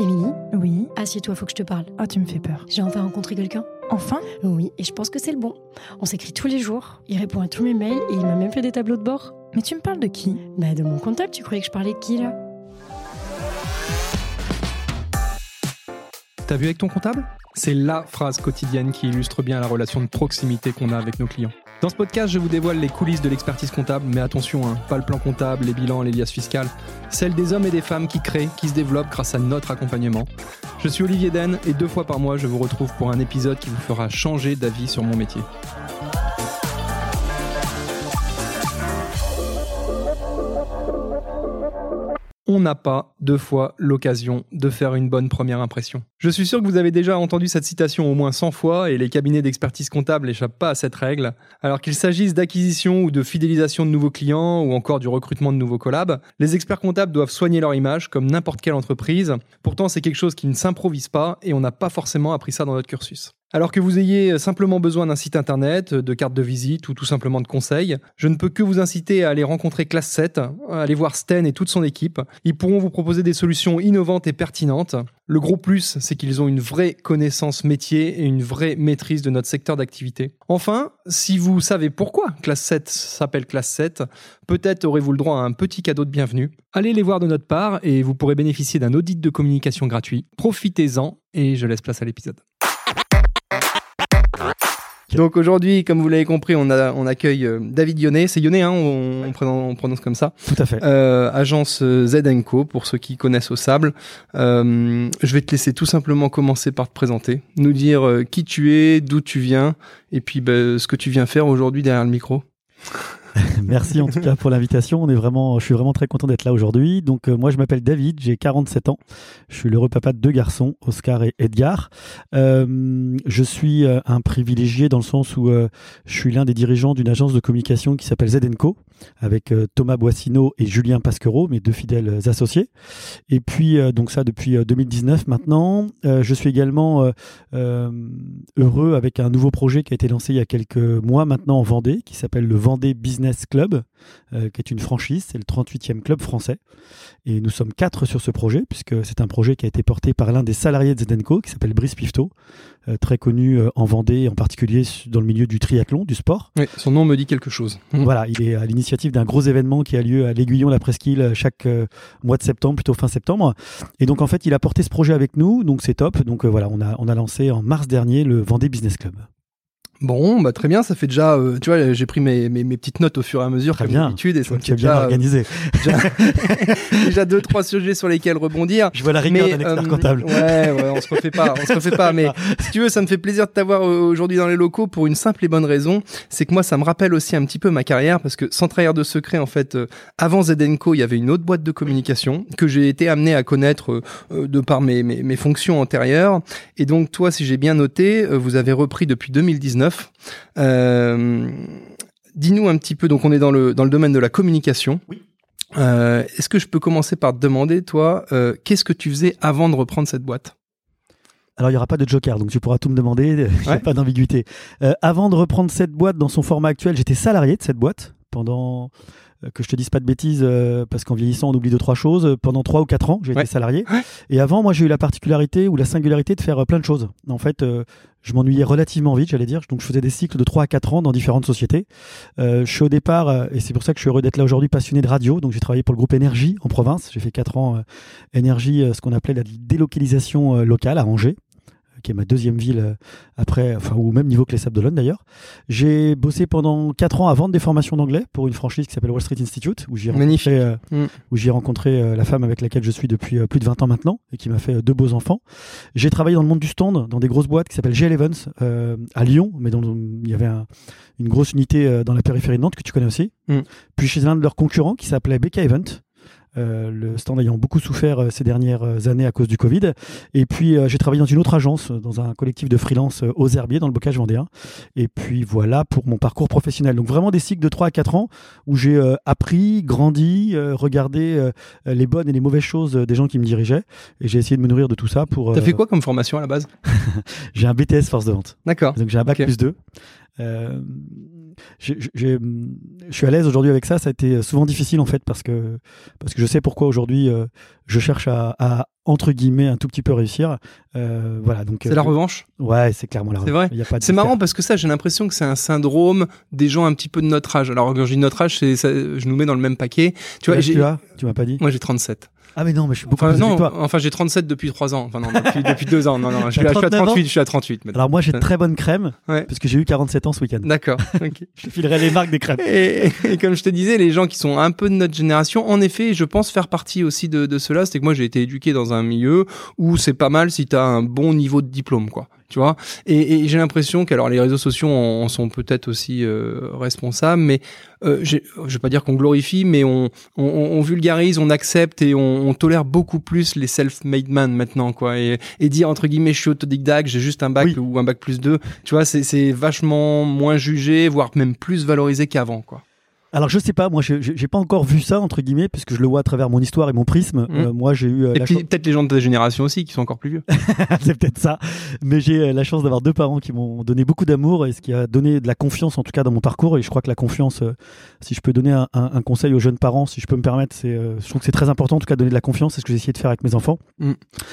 Émilie Oui. Assieds-toi, faut que je te parle. Ah, tu me fais peur. J'ai enfin rencontré quelqu'un. Enfin? Oui, et je pense que c'est le bon. On s'écrit tous les jours, il répond à tous mes mails et il m'a même fait des tableaux de bord. Mais tu me parles de qui? Bah, de mon comptable, tu croyais que je parlais de qui là? T'as vu avec ton comptable? C'est la phrase quotidienne qui illustre bien la relation de proximité qu'on a avec nos clients. Dans ce podcast, je vous dévoile les coulisses de l'expertise comptable, mais attention, hein, pas le plan comptable, les bilans, les liasses fiscales, celles des hommes et des femmes qui créent, qui se développent grâce à notre accompagnement. Je suis Olivier Den et deux fois par mois, je vous retrouve pour un épisode qui vous fera changer d'avis sur mon métier. On n'a pas deux fois l'occasion de faire une bonne première impression. Je suis sûr que vous avez déjà entendu cette citation au moins 100 fois et les cabinets d'expertise comptable n'échappent pas à cette règle. Alors qu'il s'agisse d'acquisition ou de fidélisation de nouveaux clients ou encore du recrutement de nouveaux collabs, les experts comptables doivent soigner leur image comme n'importe quelle entreprise. Pourtant, c'est quelque chose qui ne s'improvise pas et on n'a pas forcément appris ça dans notre cursus. Alors que vous ayez simplement besoin d'un site internet, de carte de visite ou tout simplement de conseils, je ne peux que vous inciter à aller rencontrer Classe 7, à aller voir Sten et toute son équipe. Ils pourront vous proposer des solutions innovantes et pertinentes. Le gros plus, c'est qu'ils ont une vraie connaissance métier et une vraie maîtrise de notre secteur d'activité. Enfin, si vous savez pourquoi Classe 7 s'appelle Classe 7, peut-être aurez-vous le droit à un petit cadeau de bienvenue. Allez les voir de notre part et vous pourrez bénéficier d'un audit de communication gratuit. Profitez-en et je laisse place à l'épisode. Donc aujourd'hui, comme vous l'avez compris, on, a, on accueille euh, David Yonnet. C'est Yonnet, hein, on, on, prononce comme ça. Tout à fait. Euh, agence euh, Z&Co, pour ceux qui connaissent au sable. Euh, je vais te laisser tout simplement commencer par te présenter, nous dire euh, qui tu es, d'où tu viens, et puis bah, ce que tu viens faire aujourd'hui derrière le micro. Merci en tout cas pour l'invitation. On est vraiment, je suis vraiment très content d'être là aujourd'hui. Donc euh, moi je m'appelle David, j'ai 47 ans. Je suis l'heureux papa de deux garçons, Oscar et Edgar. Euh, je suis euh, un privilégié dans le sens où je suis l'un des dirigeants d'une agence de communication qui s'appelle ZenCo avec euh, Thomas Boissineau et Julien Pasquereau, mes deux fidèles associés. Et puis donc ça depuis 2019 maintenant. je suis également heureux avec un nouveau projet qui a été lancé il y a quelques mois maintenant en Vendée, qui s'appelle le Vendée Business Club, euh, qui est une franchise, c'est le 38e club français. Et nous sommes quatre sur ce projet, puisque c'est un projet qui a été porté par l'un des salariés de Zedenco, qui s'appelle Brice Pifto, euh, très connu euh, en Vendée, en particulier dans le milieu du triathlon, du sport. Oui, son nom me dit quelque chose. Voilà, il est à l'initiative d'un gros événement qui a lieu à l'Aiguillon, la Presqu'île, chaque mois de septembre, plutôt fin septembre. Et donc en fait, il a porté ce projet avec nous, donc c'est top. Donc voilà, on a, on a lancé en mars dernier le Vendée Business Club. Bon, bah très bien, ça fait déjà, euh, tu vois, j'ai pris mes, mes, mes, petites notes au fur et à mesure, très comme d'habitude, et ça me fait bien organisé. Déjà, déjà, deux, trois sujets sur lesquels rebondir. Je vois la rigueur d'un expert euh, comptable. Ouais, ouais, on se refait pas, on se refait pas. Mais si tu veux, ça me fait plaisir de t'avoir aujourd'hui dans les locaux pour une simple et bonne raison, c'est que moi, ça me rappelle aussi un petit peu ma carrière, parce que sans trahir de secret, en fait, euh, avant Zedenco, il y avait une autre boîte de communication que j'ai été amené à connaître euh, de par mes, mes, mes, fonctions antérieures. Et donc, toi, si j'ai bien noté, vous avez repris depuis 2019. Dis-nous un petit peu, donc on est dans le, dans le domaine de la communication. Est-ce que je peux commencer par te demander, toi, qu'est-ce que tu faisais avant de reprendre cette boîte alors, il n'y aura pas de joker, donc tu pourras tout me demander, il n'y a pas d'ambiguïté. Avant de reprendre cette boîte dans son format actuel, j'étais salarié de cette boîte pendant que je te dise pas de bêtises, parce qu'en vieillissant, on oublie deux, trois choses. Pendant trois ou quatre ans, j'ai été salarié. Et avant, moi, j'ai eu la particularité ou la singularité de faire plein de choses. En fait, je m'ennuyais relativement vite, j'allais dire. Donc, je faisais des cycles de trois à quatre ans dans différentes sociétés. Euh, je suis au départ, euh, et c'est pour ça que je suis heureux d'être là aujourd'hui, passionné de radio. Donc, j'ai travaillé pour le groupe Énergie en province. J'ai fait quatre ans euh, Énergie, euh, ce qu'on appelait la délocalisation locale à Angers qui est ma deuxième ville euh, après, enfin au même niveau que les Sables d'Olonne d'ailleurs. J'ai bossé pendant quatre ans à vendre des formations d'anglais pour une franchise qui s'appelle Wall Street Institute, où j'ai rencontré, euh, Mm. où j'ai rencontré euh, la femme avec laquelle je suis depuis euh, plus de 20 ans maintenant et qui m'a fait deux beaux enfants. J'ai travaillé dans le monde du stand, dans des grosses boîtes qui s'appellent G. Evans à Lyon, mais dont il y avait un- une grosse unité dans la périphérie de Nantes que tu connais aussi. Mm. Puis chez l'un de leurs concurrents qui s'appelait Becca Event. Euh, le stand ayant beaucoup souffert euh, ces dernières euh, années à cause du Covid. Et puis euh, j'ai travaillé dans une autre agence, dans un collectif de freelance aux Herbiers, dans le bocage vendéen. Et puis voilà pour mon parcours professionnel. Donc vraiment des cycles de 3 à 4 ans où j'ai euh, appris, grandi, euh, regardé euh, les bonnes et les mauvaises choses des gens qui me dirigeaient. Et j'ai essayé de me nourrir de tout ça pour... T'as fait quoi comme formation à la base? J'ai un BTS force de vente. D'accord. Donc j'ai un bac plus 2. Euh, j'ai- je suis à l'aise aujourd'hui avec ça. Ça a été souvent difficile en fait parce que parce que je sais pourquoi aujourd'hui euh, je cherche à, à, entre guillemets un tout petit peu réussir. Euh, voilà donc. C'est euh, la revanche? Ouais, c'est clairement la C'est revanche. vrai Il y a pas de C'est marrant parce que ça, j'ai l'impression que c'est un syndrome des gens un petit peu de notre âge. Alors, quand je dis notre âge, c'est, ça- je nous mets dans le même paquet. Tu vois, tu as? Tu m'as pas dit? Moi j'ai 37. Ah mais non, mais je suis beaucoup Enfin, plus non, que toi. enfin j'ai 37 depuis 3 ans. Enfin non, depuis, depuis 2 ans. Non, non, je suis, T'as à, je suis à 39 ans 38. Je suis à 38 maintenant. Alors moi j'ai très bonne crème Ouais. parce que j'ai eu 47 ans ce week-end. D'accord. Je te filerai les marques des crèmes. Et, et comme je te disais, les gens qui sont un peu de notre génération, en effet, je pense faire partie aussi de, de cela. C'est que moi, j'ai été éduqué dans un milieu où c'est pas mal si tu as un bon niveau de diplôme, quoi. Tu vois Et, et j'ai l'impression que alors les réseaux sociaux en, en sont peut-être aussi euh, responsables, mais euh, je vais pas dire qu'on glorifie, mais on, on, on vulgarise, on accepte et on, on tolère beaucoup plus les self-made man maintenant, quoi. Et, et dire entre guillemets, je suis autodidacte, j'ai juste un bac Oui. ou un bac plus 2, tu vois, c'est c'est vachement moins jugé, voire même plus valorisé qu'avant, quoi. Alors je sais pas, moi je- j'ai pas encore vu ça entre guillemets puisque je le vois à travers mon histoire et mon prisme. Mhm. Euh, moi j'ai eu euh, Et puis chance- peut-être les gens de ta génération aussi qui sont encore plus vieux. c'est peut-être ça, mais j'ai euh, la chance d'avoir deux parents qui m'ont donné beaucoup d'amour et ce qui a donné de la confiance en tout cas dans mon parcours et je crois que la confiance, euh, si je peux donner un, un- un conseil aux jeunes parents, si je peux me permettre, c'est euh, je trouve que c'est très important en tout cas de donner de la confiance, c'est ce que j'ai essayé de faire avec mes enfants.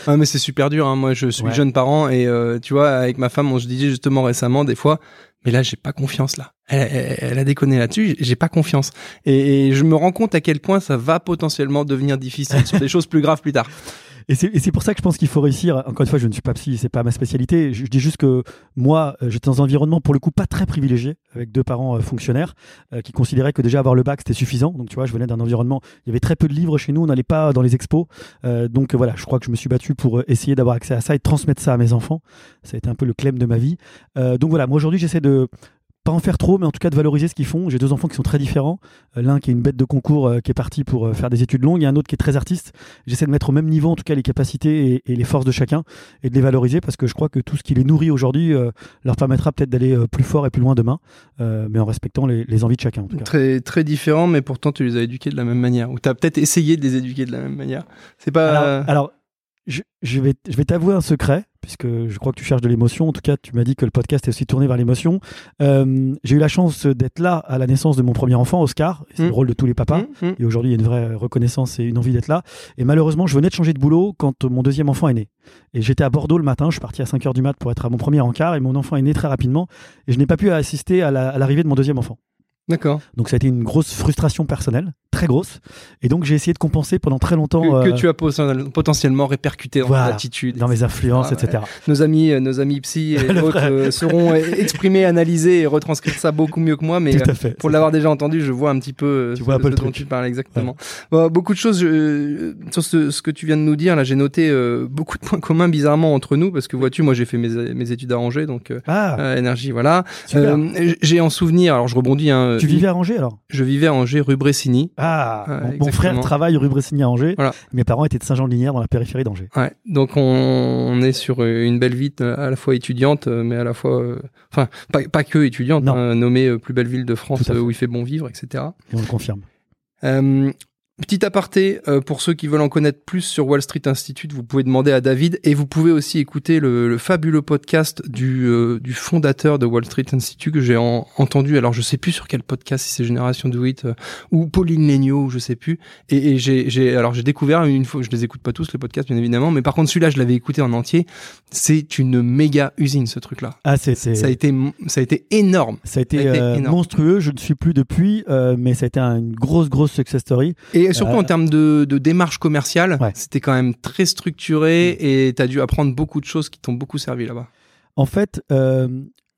Ah, mais c'est super dur. Hein. Moi, je suis Ouais. jeune parent et euh, tu vois, avec ma femme, on se disait justement récemment des fois, mais là, j'ai pas confiance là. Elle, a déconné là-dessus. J'ai pas confiance. Et, et je me rends compte à quel point ça va potentiellement devenir difficile sur des choses plus graves plus tard. Et c'est pour ça que je pense qu'il faut réussir. Encore une fois, je ne suis pas psy, c'est pas ma spécialité. Je, dis juste que moi, euh, j'étais dans un environnement pour le coup pas très privilégié, avec deux parents euh, fonctionnaires euh, qui considéraient que déjà avoir le bac c'était suffisant. Donc tu vois, je venais d'un environnement, il y avait très peu de livres chez nous, on n'allait pas dans les expos. Donc voilà, je crois que je me suis battu pour essayer d'avoir accès à ça et transmettre ça à mes enfants. Ça a été un peu le clem de ma vie. Donc voilà, moi aujourd'hui j'essaie de pas en faire trop, mais en tout cas de valoriser ce qu'ils font. J'ai deux enfants qui sont très différents. Euh, L'un qui est une bête de concours, euh, qui est parti pour euh, faire des études longues, et un autre qui est très artiste. J'essaie de mettre au même niveau, en tout cas, les capacités et, et les forces de chacun, et de les valoriser, parce que je crois que tout ce qui les nourrit aujourd'hui euh, leur permettra peut-être d'aller plus fort et plus loin demain, euh, mais en respectant les, les envies de chacun. En tout cas. Très très différent, mais pourtant tu les as éduqués de la même manière. Ou t'as peut-être essayé de les éduquer de la même manière. C'est pas. Alors, alors, je, je vais, je vais t'avouer un secret, puisque je crois que tu cherches de l'émotion. En tout cas, tu m'as dit que le podcast est aussi tourné vers l'émotion. Euh, j'ai eu la chance d'être là à la naissance de mon premier enfant, Oscar. C'est Mm. le rôle de tous les papas. Hum, hum. Et aujourd'hui, il y a une vraie reconnaissance et une envie d'être là. Et malheureusement, je venais de changer de boulot quand mon deuxième enfant est né. Et j'étais à Bordeaux le matin, je suis parti à 5h du mat pour être à mon premier encart, et mon enfant est né très rapidement. Et je n'ai pas pu assister à la- à l'arrivée de mon deuxième enfant. D'accord. Donc ça a été une grosse frustration personnelle, très grosse. Et donc j'ai essayé de compenser pendant très longtemps Que, que euh, tu as poten- potentiellement répercuté dans Voilà. ton attitude. dans mes influences, Ah, ouais. etc. Nos amis, euh, nos amis psy et autres euh, seront exprimés, analysés et retranscrire ça beaucoup mieux que moi. Mais Tout à fait. pour l'avoir déjà entendu, je vois un petit peu Tu ce, vois ce dont tu parles exactement. Bon, beaucoup de choses sur ce, ce que tu viens de nous dire. Là, j'ai noté euh, beaucoup de points communs bizarrement entre nous parce que vois-tu, moi j'ai fait mes, mes études à Angers, donc Ah, énergie, voilà. j'ai en souvenir. Alors je rebondis. Hein, tu vivais à Angers alors? Je vivais à Angers, rue Bressini. Ah, Ouais, mon- frère travaille rue Bressigny à Angers. Voilà. Mes parents étaient de Saint-Jean-de-Linière dans la périphérie d'Angers. Ouais, donc on, on est sur euh, une belle ville euh, à la fois étudiante, euh, mais à la fois, euh, enfin, pas, pas que étudiante, hein, nommée plus belle ville de France où il fait bon vivre, etc. Et on le confirme. Euh, Petit aparté, euh, pour ceux qui veulent en connaître plus sur Wall Street Institute, vous pouvez demander à David et vous pouvez aussi écouter le, le fabuleux podcast du, euh, du fondateur de Wall Street Institute que j'ai en- entendu. Alors je sais plus sur quel podcast, si c'est Génération Do It euh, ou Pauline Legnaud, je sais plus. Et, et j'ai, j'ai, alors j'ai découvert une fois, je les écoute pas tous les podcasts bien évidemment, mais par contre celui-là je l'avais écouté en entier. C'est une méga usine ce truc-là. Ah, c'est, c'est- Ça a été, ça a été énorme. ça a été, ça a été euh, énorme. monstrueux. Je ne suis plus depuis, euh, mais ça a été un- une grosse, grosse success story. Et surtout Euh, en termes de, de démarche commerciale, Ouais. c'était quand même très structuré et tu as dû apprendre beaucoup de choses qui t'ont beaucoup servi là-bas. En fait, euh,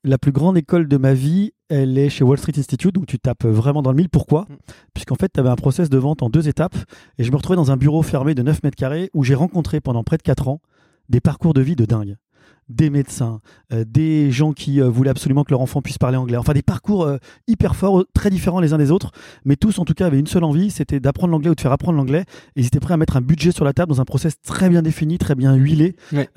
la plus grande école de ma vie, elle est chez Wall Street Institute, donc tu tapes vraiment dans le mille. Pourquoi Mm. Puisqu'en fait, tu avais un process de vente en deux étapes, et je me retrouvais dans un bureau fermé de 9 mètres carrés où j'ai rencontré pendant près de 4 ans des parcours de vie de dingue. Des médecins, euh, des gens qui euh, voulaient absolument que leur enfant puisse parler anglais. Enfin, des parcours euh, hyper forts, très différents les uns des autres, mais tous en tout cas avaient une seule envie, c'était d'apprendre l'anglais ou de faire apprendre l'anglais. Et ils étaient prêts à mettre un budget sur la table dans un process très bien défini, très bien huilé. Ouais.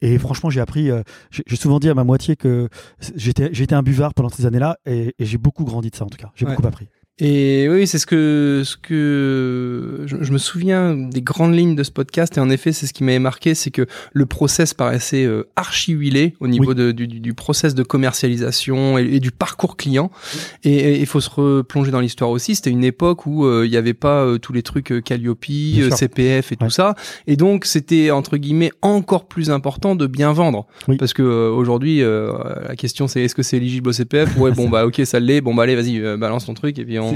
Et franchement, j'ai appris. j'ai j'ai souvent dit à ma moitié que j'étais j'étais un buvard pendant ces années-là, et, et j'ai beaucoup grandi de ça en tout cas. J'ai Ouais. beaucoup appris. Et oui, c'est ce que, ce que je, je, me souviens des grandes lignes de ce podcast. Et en effet, c'est ce qui m'avait marqué, c'est que le process paraissait euh, archi huilé au niveau de, du, du, process de commercialisation et, du parcours client. Et il faut se replonger dans l'histoire aussi. C'était une époque où euh, il n'y avait pas euh, tous les trucs Calliope, CPF et tout ça. Et donc, c'était entre guillemets encore plus important de bien vendre. Parce que aujourd'hui, la question c'est est-ce que c'est éligible au CPF Ouais, bon bah ok, ça l'est. Bon bah allez, vas-y, balance ton truc et puis on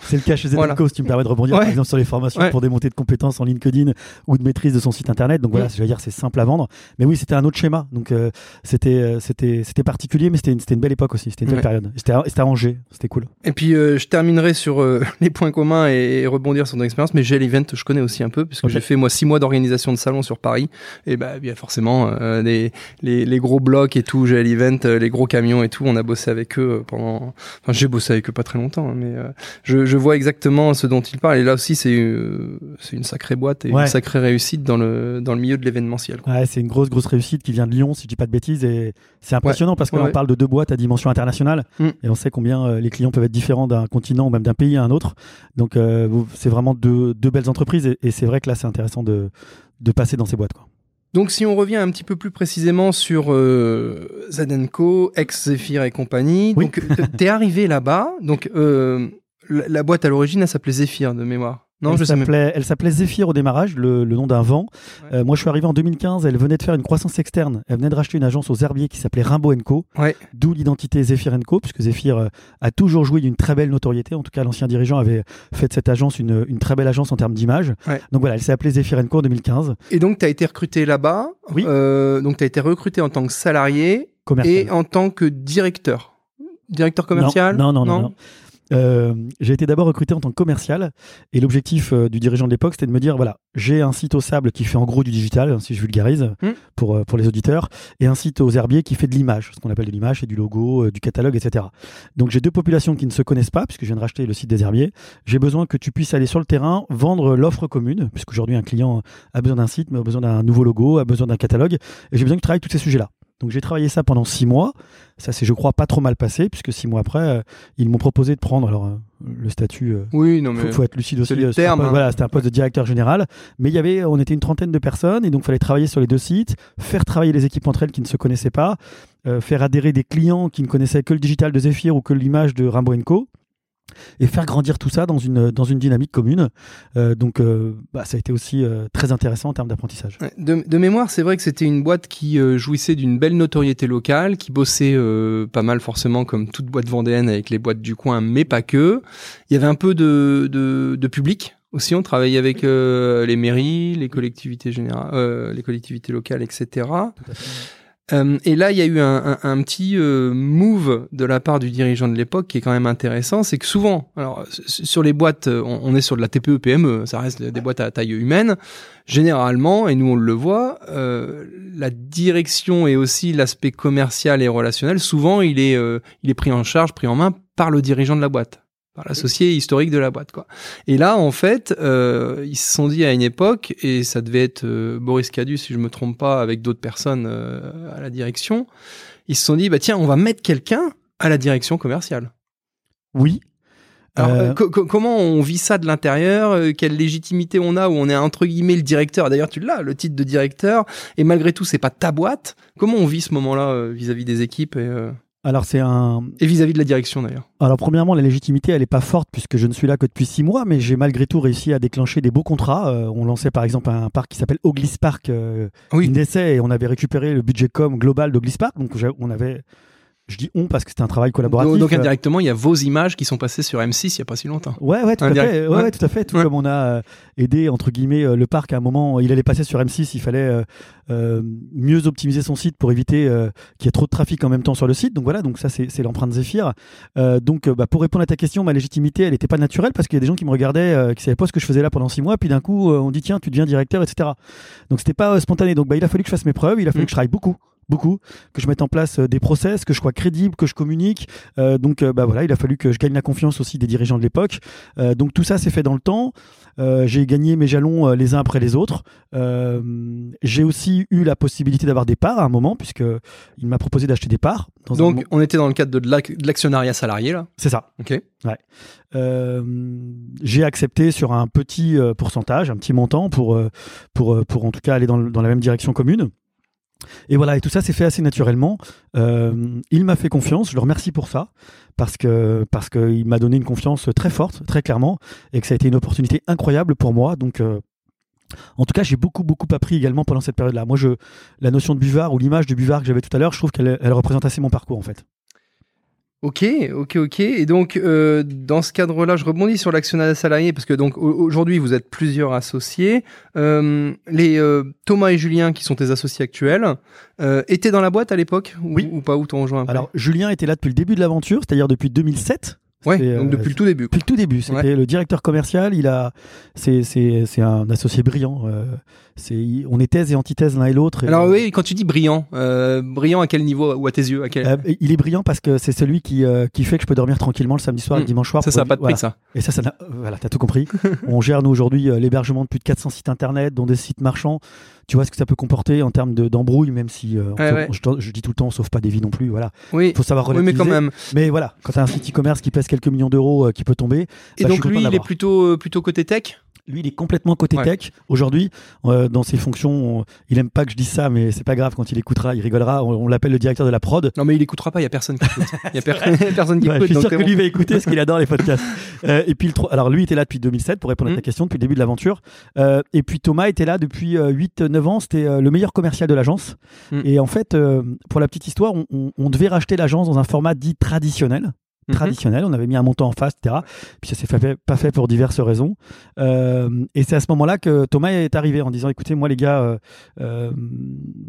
c'est le cas chez Zedenco, si tu me permets de rebondir par exemple sur les formations pour des montées de compétences en LinkedIn ou de maîtrise de son site internet. Donc voilà, je veux dire, c'est simple à vendre. Mais oui, c'était un autre schéma. Donc euh, c'était euh, c'était c'était particulier, mais c'était une, une belle époque aussi. C'était une belle période. C'était Angers, c'était cool. Et puis euh, je terminerai sur les points communs et, rebondir sur ton expérience. Mais GL Event, je connais aussi un peu puisque j'ai fait moi six mois d'organisation de salon sur Paris. Et bah bien forcément les, les, les gros blocs et tout, GL Event, les gros camions et tout, on a bossé avec eux pendant. Enfin, j'ai bossé avec eux pas très longtemps, hein, mais je, je vois exactement ce dont il parle. Et là aussi, c'est euh, une sacrée boîte et une sacrée réussite dans le, dans le milieu de l'événementiel. Ouais, c'est une grosse, grosse réussite qui vient de Lyon, si je dis pas de bêtises. Et c'est impressionnant parce qu'on parle de deux boîtes à dimension internationale mm. et on sait combien euh, les clients peuvent être différents d'un continent ou même d'un pays à un autre. Donc, euh, c'est vraiment deux, deux, belles entreprises et, et c'est vrai que là, c'est intéressant de, de passer dans ces boîtes. Quoi. Donc si on revient un petit peu plus précisément sur euh, Zadenco, ex-Zephyr et compagnie, donc t'es arrivé là-bas, donc euh, la, boîte à l'origine, elle s'appelait Zephyr de mémoire. Non, elle s'appelait, elle s'appelait Zephyr au démarrage, le, nom d'un vent. Euh, moi, je suis arrivé en 2015. Elle venait de faire une croissance externe. Elle venait de racheter une agence aux herbiers qui s'appelait Rimbaud Co. D'où l'identité Zephyr Co, puisque Zephyr euh, a toujours joué d'une très belle notoriété. En tout cas, l'ancien dirigeant avait fait de cette agence une, une très belle agence en termes d'image. Donc voilà, elle s'est appelée Zephyr Co en 2015. Et donc, tu as été recruté là-bas. Oui. Euh, donc, tu as été recruté en tant que salarié et en tant que directeur. Directeur commercial non, non. non. non. Euh, j'ai été d'abord recruté en tant que commercial et l'objectif euh, du dirigeant de l'époque c'était de me dire voilà j'ai un site au sable qui fait en gros du digital si je vulgarise hmm. pour, euh, pour les auditeurs et un site aux herbiers qui fait de l'image ce qu'on appelle de l'image c'est du logo du catalogue etc donc j'ai deux populations qui ne se connaissent pas puisque je viens de racheter le site des herbiers. J'ai besoin que tu puisses aller sur le terrain vendre l'offre commune puisqu'aujourd'hui un client a besoin d'un site mais a besoin d'un nouveau logo a besoin d'un catalogue et j'ai besoin que tu travailles tous ces sujets là donc j'ai travaillé ça pendant six mois. Ça s'est, je crois, pas trop mal passé, puisque six mois après, euh, ils m'ont proposé de prendre alors euh, le statut. Euh, oui, non mais faut, être lucide aussi. Le terme, hein. Voilà, c'était un poste de directeur général, mais il y avait, on était une trentaine de personnes, et donc il fallait travailler sur les deux sites, faire travailler les équipes entre elles qui ne se connaissaient pas, faire adhérer des clients qui ne connaissaient que le digital de Zephyr ou que l'image de Rimbaud Co et faire grandir tout ça dans une, dans une dynamique commune. Euh, donc, euh, bah, ça a été aussi euh, très intéressant en termes d'apprentissage. De, mémoire, c'est vrai que c'était une boîte qui jouissait d'une belle notoriété locale, qui bossait pas mal forcément comme toute boîte vendéenne avec les boîtes du coin, mais pas que. Il y avait un peu de, de, de public. Aussi, on travaillait avec les mairies, les collectivités générales, les collectivités locales, etc. Euh, et là, il y a eu un, petit euh, move de la part du dirigeant de l'époque qui est quand même intéressant, c'est que souvent, alors sur les boîtes, euh, on, est sur de la TPE PME, ça reste des boîtes à taille humaine. Généralement, et nous on le voit, la direction et aussi l'aspect commercial et relationnel, souvent il est il est pris en charge, pris en main par le dirigeant de la boîte l'associé historique de la boîte. Quoi. Et là, en fait, euh, ils se sont dit à une époque, et ça devait être euh, Boris Cadu, si je me trompe pas, avec d'autres personnes euh, à la direction, ils se sont dit, bah tiens, on va mettre quelqu'un à la direction commerciale. Oui. Alors, comment on vit ça de l'intérieur Quelle légitimité on a où on est entre guillemets le directeur D'ailleurs, tu l'as, le titre de directeur, et malgré tout, c'est pas ta boîte. Comment on vit ce moment-là vis-à-vis des équipes et, alors c'est un et vis-à-vis de la direction d'ailleurs. Alors premièrement la légitimité elle est pas forte puisque je ne suis là que depuis six mois mais j'ai malgré tout réussi à déclencher des beaux contrats. Euh, on lançait par exemple un parc qui s'appelle Oglis Park, euh, oui. et on avait récupéré le budget com global d'Oglis Park donc on avait je dis on parce que c'était un travail collaboratif. Donc, indirectement, il y a vos images qui sont passées sur M6 il n'y a pas si longtemps. Ouais, ouais, tout à fait. Ouais, tout à fait. Tout comme on a euh, aidé entre guillemets euh, le parc à un moment, il allait passer sur M6, il fallait euh, mieux optimiser son site pour éviter qu'il y ait trop de trafic en même temps sur le site. Donc voilà, donc ça c'est l'empreinte Zephyr. donc bah, pour répondre à ta question, ma légitimité, elle n'était pas naturelle parce qu'il y a des gens qui me regardaient, qui savaient pas ce que je faisais là pendant six mois, puis d'un coup on dit tiens tu deviens directeur, etc. Donc c'était pas spontané. Donc bah, il a fallu que je fasse mes preuves, il a fallu mm. que je travaille beaucoup beaucoup, que je mette en place des process, que je sois crédible, que je communique. donc, bah voilà, il a fallu que je gagne la confiance aussi des dirigeants de l'époque. donc tout ça s'est fait dans le temps. j'ai gagné mes jalons les uns après les autres. j'ai aussi eu la possibilité d'avoir des parts à un moment, puisque il m'a proposé d'acheter des parts. Donc, on était dans le cadre de l'actionnariat salarié, là? C'est ça. Ok. Ouais. j'ai accepté sur un petit pourcentage, un petit montant pour, pour, pour en tout cas aller dans, dans la même direction commune. Et voilà, et tout ça s'est fait assez naturellement. Euh, il m'a fait confiance, je le remercie pour ça, parce qu'il m'a donné une confiance très forte, très clairement, et que ça a été une opportunité incroyable pour moi. Donc, euh, en tout cas, j'ai beaucoup beaucoup appris également pendant cette période-là. Moi, je la notion de buvard ou l'image de buvard que j'avais tout à l'heure, je trouve qu'elle elle représente assez mon parcours en fait. Ok, ok, ok. Et donc, euh, dans ce cadre-là, je rebondis sur l'actionnariat salarié parce que donc aujourd'hui, vous êtes plusieurs associés. Euh, les euh, Thomas et Julien, qui sont tes associés actuels, euh, étaient dans la boîte à l'époque Oui. Ou, pas Où t'ont rejoint Alors, Julien était là depuis le début de l'aventure, c'est-à-dire depuis 2007. Ouais, donc euh, depuis le tout début. Depuis le tout début. C'était le directeur commercial. Il a, c'est, c'est, c'est un associé brillant. Euh, c'est, on est thèse et antithèse l'un et l'autre. Alors oui, quand tu dis brillant, euh, brillant à quel niveau ou à tes yeux à quel... Il est brillant parce que c'est celui qui, qui fait que je peux dormir tranquillement le samedi soir, et le hmm. dimanche soir. Ça, ça n'a pas de prix, ça. Et ça, ça voilà, t'as tout compris. on gère nous aujourd'hui l'hébergement de plus de 400 sites internet, dont des sites marchands tu vois ce que ça peut comporter en termes d'embrouille, même si euh, je, dis tout le temps, sauf pas des vies non plus. Voilà. Oui. Faut savoir relativiser. mais quand même. Mais voilà, quand tu as un site e-commerce qui pèse quelques millions d'euros, euh, qui peut tomber. Et bah, donc lui, il est plutôt euh, plutôt côté tech? Lui, il est complètement côté tech. Aujourd'hui, euh, dans ses fonctions, il aime pas que je dise ça, mais c'est pas grave. Quand il écoutera, il rigolera. On, l'appelle le directeur de la prod. Non, mais il écoutera pas. Il y a personne qui écoute. Il y a personne qui écoute. Je suis sûr que lui va écouter parce qu'il adore les podcasts. Euh, et puis, le alors lui était là depuis 2007 pour répondre à ta mm. question depuis le début de l'aventure. Euh, et puis Thomas était là depuis 8-9 ans. C'était le meilleur commercial de l'agence. Mm. Et en fait, pour la petite histoire, on, on devait racheter l'agence dans un format dit traditionnel. Mhm. traditionnel. On avait mis un montant en face, etc. Puis ça s'est fait, pas fait pour diverses raisons. Euh, et c'est à ce moment-là que Thomas est arrivé en disant écoutez, moi les gars, euh, euh,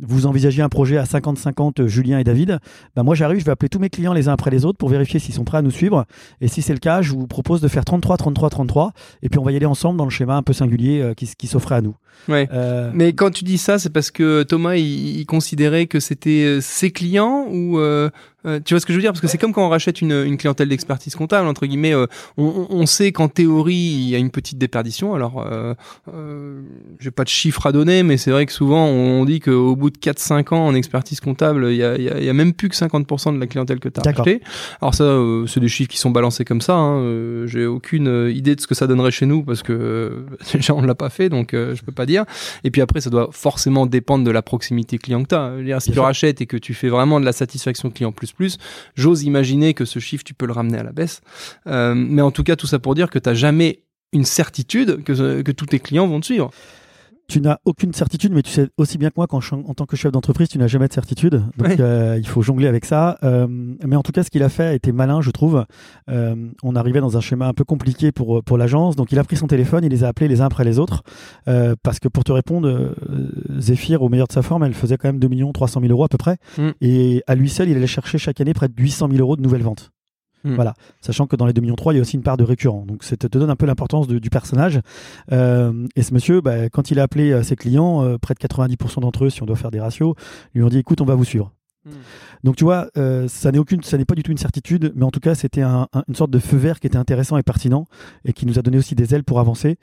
vous envisagez un projet à 50-50 Julien et David. Ben moi j'arrive, je vais appeler tous mes clients les uns après les autres pour vérifier s'ils sont prêts à nous suivre. Et si c'est le cas, je vous propose de faire 33, 33, 33. Et puis on va y aller ensemble dans le schéma un peu singulier qui, qui s'offrait à nous. Ouais. Mais quand tu dis ça, c'est parce que Thomas il, il considérait que c'était ses clients ou euh, tu vois ce que je veux dire? Parce que c'est comme quand on rachète une, une clientèle d'expertise comptable, entre guillemets, euh, on, on, sait qu'en théorie, il y a une petite déperdition. Alors, euh, euh, j'ai pas de chiffres à donner, mais c'est vrai que souvent, on, dit qu'au bout de 4-5 ans en expertise comptable, il y a, y, a, y a, même plus que 50% de la clientèle que tu as racheté. Alors ça, euh, c'est des chiffres qui sont balancés comme ça. Hein. j'ai aucune idée de ce que ça donnerait chez nous, parce que déjà, on l'a pas fait, donc je peux pas dire. Et puis après, ça doit forcément dépendre de la proximité client que tu as. Si tu rachètes et que tu fais vraiment de la satisfaction client plus, j'ose imaginer que ce chiffre, tu peux le ramener à la baisse. Euh, mais en tout cas, tout ça pour dire que tu n'as jamais une certitude que, que tous tes clients vont te suivre tu n'as aucune certitude, mais tu sais aussi bien que moi qu'en en tant que chef d'entreprise, tu n'as jamais de certitude. Donc euh, il faut jongler avec ça. Euh, mais en tout cas, ce qu'il a fait était malin, je trouve. Euh, on arrivait dans un schéma un peu compliqué pour, pour l'agence. Donc il a pris son téléphone, il les a appelés les uns après les autres. parce que pour te répondre, Zephyr, au meilleur de sa forme, elle faisait quand même 2 300 000 euros à peu près. Mm. Et à lui seul, il allait chercher chaque année près de 800 000 euros de nouvelles ventes. Hmm. Voilà, sachant que dans les 2 millions 3, il y a aussi une part de récurrent. Donc ça te donne un peu l'importance du personnage. Euh, et ce monsieur, bah, quand il a appelé euh, ses clients, euh, près de 90% d'entre eux, si on doit faire des ratios, lui ont dit écoute, on va vous suivre. Hmm. Donc tu vois, ça n'est aucune, ça n'est pas du tout une certitude, mais en tout cas c'était une sorte de feu vert qui était intéressant et pertinent et qui nous a donné aussi des ailes pour avancer.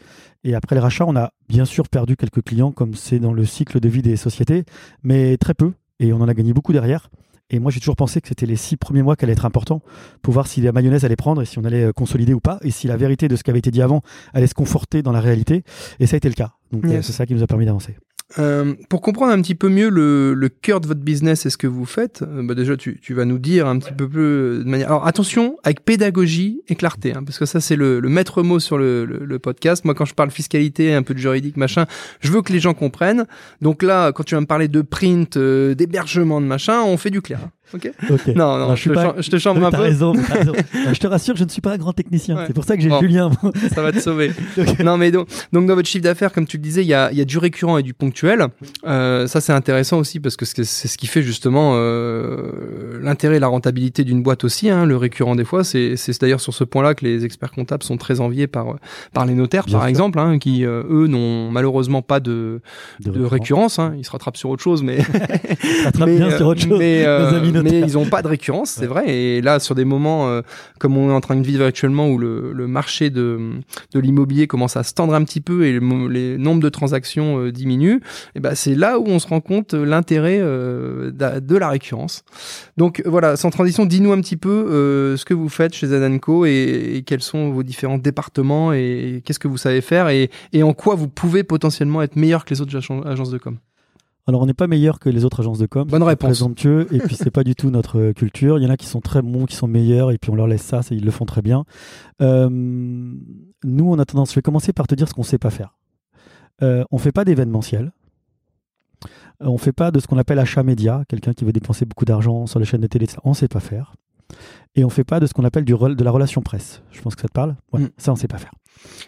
Et après le rachat, on a bien sûr perdu quelques clients comme c'est dans le cycle de vie des sociétés, mais très peu et on en a gagné beaucoup derrière. Et moi, j'ai toujours pensé que c'était les six premiers mois qui allaient être importants pour voir si la mayonnaise allait prendre et si on allait euh, consolider ou pas, et si la vérité de ce qui avait été dit avant allait se conforter dans la réalité. Et ça a été le cas. Donc, euh, c'est ça qui nous a permis d'avancer. Euh, pour comprendre un petit peu mieux le, le cœur de votre business et ce que vous faites, euh, bah déjà tu, tu, vas nous dire un petit peu plus de manière. Alors attention, avec pédagogie et clarté, hein, parce que ça c'est le, le, maître mot sur le, le, podcast. Moi, quand je parle fiscalité, un peu de juridique, machin, je veux que les gens comprennent. Donc là, quand tu vas me parler de print, euh, d'hébergement, de machin, on fait du clair. Ok. Ok. Non, non, Non, je, te pas- je te chambre Oui, un peu. raison, raison. Non, je te rassure, je ne suis pas un grand technicien. Ouais. C'est pour ça que j'ai Bon. Julien. Ça va te sauver. Ok. non, mais donc, donc dans votre chiffre d'affaires, comme tu le disais, il y a, y a du récurrent et du ponctuel. Euh, ça, c'est intéressant aussi parce que c'est ce qui fait justement euh, l'intérêt et la rentabilité d'une boîte aussi. Hein, le récurrent, des fois, c'est d'ailleurs sur ce point-là que les experts comptables sont très enviés par, par les notaires, Bien par sûr. exemple, hein, qui, euh, eux, n'ont malheureusement pas de, de récurrence. Hein. Ils se rattrapent sur autre chose, mais Rattrape mais, bien euh, sur autre chose. Mais, euh, nos amis. Mais ils n'ont pas de récurrence, c'est vrai. Et là, sur des moments euh, comme on est en train de vivre actuellement, où le, le marché de, de l'immobilier commence à se tendre un petit peu et le les nombres de transactions euh, diminuent, et ben c'est là où on se rend compte euh, l'intérêt euh, de la récurrence. Donc voilà, sans transition, dis-nous un petit peu euh, ce que vous faites chez Zadanco et, et quels sont vos différents départements et, qu'est-ce que vous savez faire et, et en quoi vous pouvez potentiellement être meilleur que les autres agen- agences de com? Alors, on n'est pas meilleur que les autres agences de com. Bonne réponse. Présomptueux. Et puis, c'est pas du tout notre euh, culture. Il y en a qui sont très bons, qui sont meilleurs, et puis on leur laisse ça, ils le font très bien. Euh, nous, on a tendance. Je vais commencer par te dire ce qu'on sait pas faire. Euh, on fait pas d'événementiel. Euh, On fait pas de ce qu'on appelle achat média, quelqu'un qui veut dépenser beaucoup d'argent sur les chaînes de télé, etc. on sait pas faire. Et on fait pas de ce qu'on appelle du de la relation presse. Je pense que ça te parle? Ouais, Mm. Ça, on sait pas faire.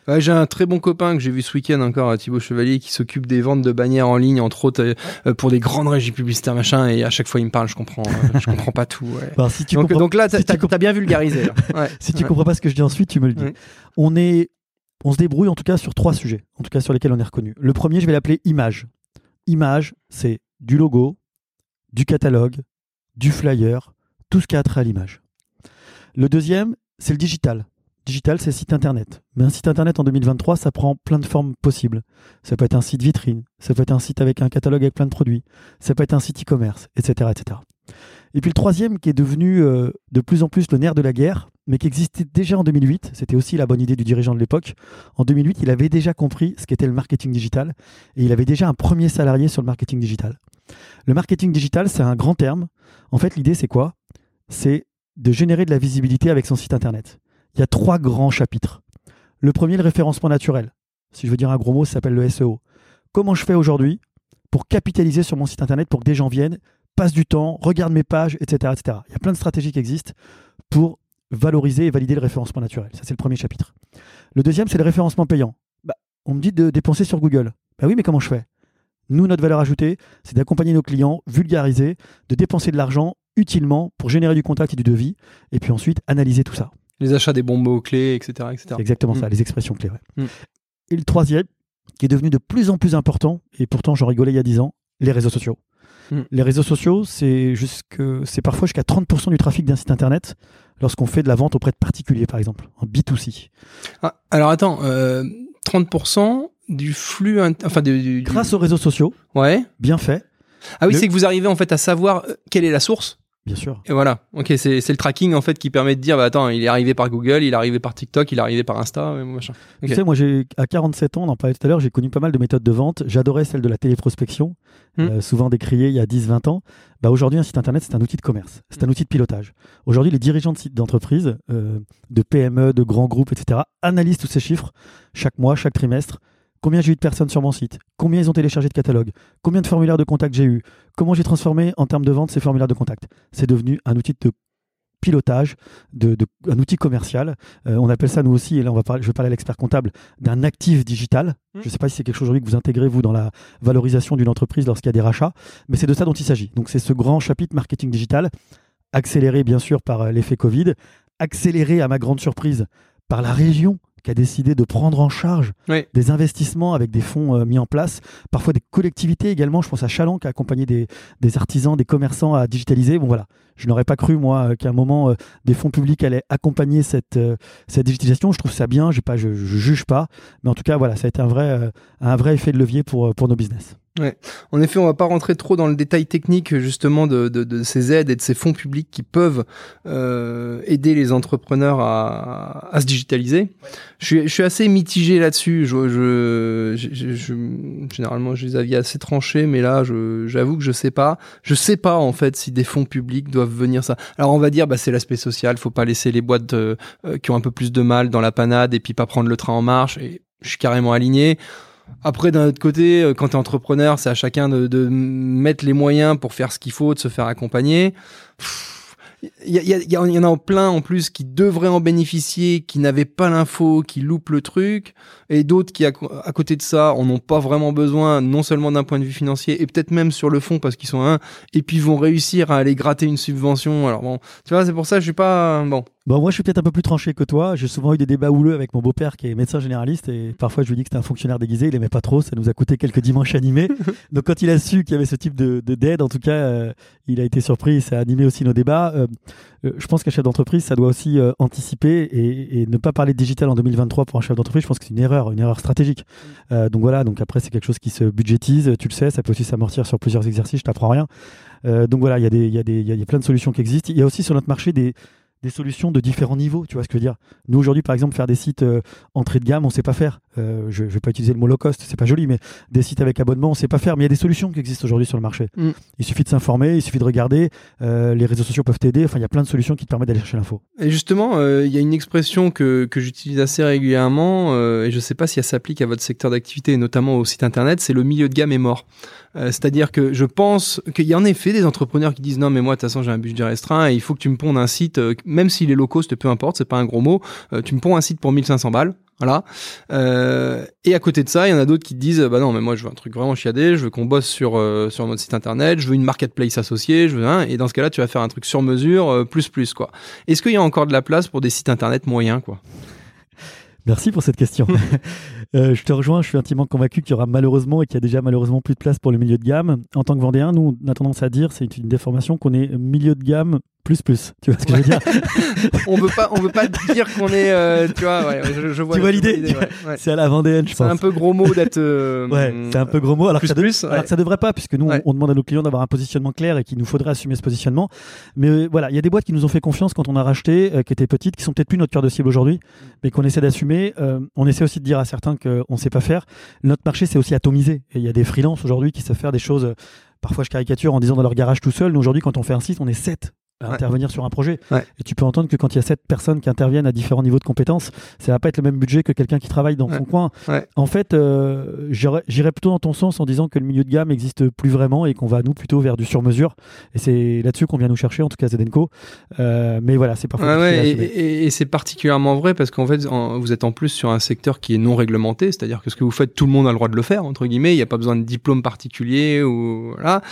Ouais, j'ai un très bon copain que j'ai vu ce week-end encore, Thibaut Chevalier, qui s'occupe des ventes de bannières en ligne, entre autres euh, euh, pour des grandes régies publicitaires, machin. Et à chaque fois, il me parle, je comprends, euh, je comprends pas tout. ouais. Alors, si tu donc, là, t'as si t'as bien vulgarisé. Ouais. Si tu comprends pas ce que je dis ensuite, tu me le dis. Ouais. On est, on se débrouille en tout cas sur trois sujets, en tout cas sur lesquels on est reconnu. Le premier, je vais l'appeler image. Image, c'est du logo, du catalogue, du flyer, tout ce qui a trait à l'image. Le deuxième, c'est le digital. Digital, c'est site internet. Mais un site internet en 2023, ça prend plein de formes possibles. Ça peut être un site vitrine, ça peut être un site avec un catalogue avec plein de produits, ça peut être un site e-commerce, etc., etc. Et puis le troisième, qui est devenu euh, de plus en plus le nerf de la guerre, mais qui existait déjà en 2008, c'était aussi la bonne idée du dirigeant de l'époque. En 2008, il avait déjà compris ce qu'était le marketing digital et il avait déjà un premier salarié sur le marketing digital. Le marketing digital, c'est un grand terme. En fait, l'idée, c'est quoi? C'est de générer de la visibilité avec son site internet. Il y a trois grands chapitres. Le premier, le référencement naturel. Si je veux dire un gros mot, ça s'appelle le SEO. Comment je fais aujourd'hui pour capitaliser sur mon site internet pour que des gens viennent, passent du temps, regardent mes pages, etc., etc. Il y a plein de stratégies qui existent pour valoriser et valider le référencement naturel. Ça, c'est le premier chapitre. Le deuxième, c'est le référencement payant. Bah, on me dit de dépenser sur Google. Bah oui, mais comment je fais? Nous, notre valeur ajoutée, c'est d'accompagner nos clients, vulgariser, de dépenser de l'argent utilement pour générer du contact et du devis, et puis ensuite analyser tout ça. Les achats des bons mots-clés, etc. etc. C'est exactement Mm. ça, les expressions clés. ouais. Mm. Et le troisième, qui est devenu de plus en plus important, et pourtant j'en rigolais il y a 10 ans, les réseaux sociaux. Mm. Les réseaux sociaux, c'est jusque, c'est parfois jusqu'à 30% du trafic d'un site internet lorsqu'on fait de la vente auprès de particuliers, par exemple, en B2C. Ah, alors attends, euh, 30% du flux, enfin du, du- Grâce aux réseaux sociaux, Ouais. bien fait, Ah oui, Le- c'est que vous arrivez en fait à savoir euh, quelle est la source. bien sûr. Et voilà. Ok, c'est le tracking en fait qui permet de dire, bah attends, il est arrivé par Google, il est arrivé par TikTok, il est arrivé par Insta, euh, machin. Ok. Tu sais, moi, j'ai, à 47 ans, on en parlait tout à l'heure, j'ai connu pas mal de méthodes de vente. J'adorais celle de la téléprospection, Hmm. euh, souvent décriée il y a 10-20 ans. Bah, aujourd'hui, un site internet, c'est un outil de commerce, c'est un outil de pilotage. Aujourd'hui, les dirigeants de sites d'entreprise, euh, de PME, de grands groupes, etc., analysent tous ces chiffres chaque mois, chaque trimestre. Combien j'ai eu de personnes sur mon site? Combien ils ont téléchargé de catalogue? Combien de formulaires de contact j'ai eu? Comment j'ai transformé en termes de vente ces formulaires de contact? C'est devenu un outil de pilotage, de, de- un outil commercial. Euh, on appelle ça nous aussi, et là on va parler, je vais parler à l'expert comptable, d'un actif digital. Mhm. Je ne sais pas si c'est quelque chose aujourd'hui que vous intégrez vous dans la valorisation d'une entreprise lorsqu'il y a des rachats, mais c'est de ça dont il s'agit. Donc c'est ce grand chapitre marketing digital, accéléré bien sûr par euh, l'effet Covid, accéléré à ma grande surprise par la région qui a décidé de prendre en charge Oui. des investissements avec des fonds euh, mis en place, parfois des collectivités également. Je pense à Chaland qui a accompagné des, des artisans, des commerçants à digitaliser. Bon voilà, je n'aurais pas cru moi euh, qu'à un moment euh, des fonds publics allaient accompagner cette, euh, cette digitalisation. Je trouve ça bien, pas, je, je juge pas, mais en tout cas voilà, ça a été un vrai, un vrai effet de levier pour, pour nos business. En effet, on va pas rentrer trop dans le détail technique justement de, de, ces aides et de ces fonds publics qui peuvent aider les entrepreneurs à, à se digitaliser. Je, suis, je suis assez mitigé là-dessus. Je, je, généralement, j'ai des avis assez tranchés, mais là, j'avoue que je sais pas. Je sais pas en fait si des fonds publics doivent venir ça. Alors on va dire, bah, c'est l'aspect social. Faut pas laisser les boîtes euh, qui ont un peu plus de mal dans la panade et puis pas prendre le train en marche. Et je suis carrément aligné. Après, d'un autre côté, euh, quand tu es entrepreneur, c'est à chacun de mettre les moyens pour faire ce qu'il faut, de se faire accompagner. Il y, y, y, en a plein en plus qui devraient en bénéficier, qui n'avaient pas l'info, qui loupent le truc, et d'autres qui, à, à, côté de ça, en ont pas vraiment besoin, non seulement d'un point de vue financier, et peut-être même sur le fond parce qu'ils sont un, et puis vont réussir à aller gratter une subvention. Alors bon, tu vois, c'est pour ça que je suis pas bon. Bon, moi, je suis peut-être un peu plus tranché que toi. J'ai souvent eu des débats houleux avec mon beau-père qui est médecin généraliste et parfois je lui dis que c'était un fonctionnaire déguisé. Il aimait pas trop. Ça nous a coûté quelques dimanches animés. Donc, quand il a su qu'il y avait ce type de d'aide, en tout cas, euh, il a été surpris. Ça a animé aussi nos débats. Euh, euh, je pense qu'un chef d'entreprise, ça doit aussi euh, anticiper et, et, ne pas parler de digital en 2023 pour un chef d'entreprise. Je pense que c'est une erreur, une erreur stratégique. Euh, donc voilà. Donc après, c'est quelque chose qui se budgétise. Tu le sais, ça peut aussi s'amortir sur plusieurs exercices. Je t'apprends rien. donc voilà, il y a des, il y a des, il y a plein de solutions qui existent. Il y a aussi sur notre marché des des solutions de différents niveaux. Tu vois ce que je veux dire? Nous, aujourd'hui, par exemple, faire des sites euh, entrée de gamme, on ne sait pas faire. Euh, je ne vais pas utiliser le mot low cost, c'est pas joli, mais des sites avec abonnement, on ne sait pas faire. Mais il y a des solutions qui existent aujourd'hui sur le marché. Mm. Il suffit de s'informer, il suffit de regarder. Euh, les réseaux sociaux peuvent t'aider. Enfin, il y a plein de solutions qui te permettent d'aller chercher l'info. Et justement, euh, il y a une expression que, que j'utilise assez régulièrement, et je ne sais pas si elle s'applique à votre secteur d'activité, notamment au site internet, c'est le milieu de gamme est mort. C'est-à-dire que je pense qu'il y a en effet des entrepreneurs qui disent non mais moi de toute façon j'ai un budget restreint et il faut que tu me pondes un site, même s'il est low cost, peu importe, c'est pas un gros mot, tu me ponds un site pour 1500 balles. Voilà. Euh, et à côté de ça, il y en a d'autres qui disent bah non, mais moi je veux un truc vraiment chiadé, je veux qu'on bosse sur euh, sur notre site internet, je veux une marketplace associée, je veux un, et dans ce cas-là, tu vas faire un truc sur mesure euh, plus plus quoi. Est-ce qu'il y a encore de la place pour des sites internet moyens quoi? Merci pour cette question. euh, je te rejoins, je suis intimement convaincu qu'il y aura malheureusement et qu'il y a déjà malheureusement plus de place pour le milieu de gamme. En tant que Vendéen, nous, on a tendance à dire, c'est une déformation, qu'on est milieu de gamme plus plus. Tu vois ce que je veux dire On veut pas, on veut pas dire qu'on est, euh, tu vois, ouais, je, je vois. Tu vois l'idée ouais, C'est à la vendéenne, je pense. C'est un peu gros mot d'être. Euh, ouais, c'est un peu gros mot. Alors, plus, que, ça plus, alors que ça devrait pas, puisque nous, on, on, demande à nos clients d'avoir un positionnement clair et qu'il nous faudrait assumer ce positionnement. Mais euh, voilà, il y a des boîtes qui nous ont fait confiance quand on a racheté, qui étaient petites, qui sont peut-être plus notre cœur de cible aujourd'hui, mais qu'on essaie d'assumer. On essaie aussi de dire à certains qu'on sait pas faire. Notre marché, c'est aussi atomisé. Et il y a des freelances aujourd'hui qui savent faire des choses parfois je caricature en disant dans leur garage tout seul. Nous aujourd'hui, quand on fait un site, on est 7 à ouais. intervenir sur un projet. Ouais. Et tu peux entendre que quand il y a sept personnes qui interviennent à différents niveaux de compétences, ça va pas être le même budget que quelqu'un qui travaille dans ouais. son coin. En fait, euh, j'irais plutôt dans ton sens en disant que le milieu de gamme n'existe plus vraiment et qu'on va nous plutôt vers du sur-mesure. Et c'est là-dessus qu'on vient nous chercher, en tout cas Zedenco. Euh, mais voilà, c'est parfois. et, et, et c'est particulièrement vrai parce qu'en fait, en, vous êtes en plus sur un secteur qui est non réglementé, c'est-à-dire que ce que vous faites, tout le monde a le droit de le faire entre guillemets. Il n'y a pas besoin de diplôme particulier ou voilà.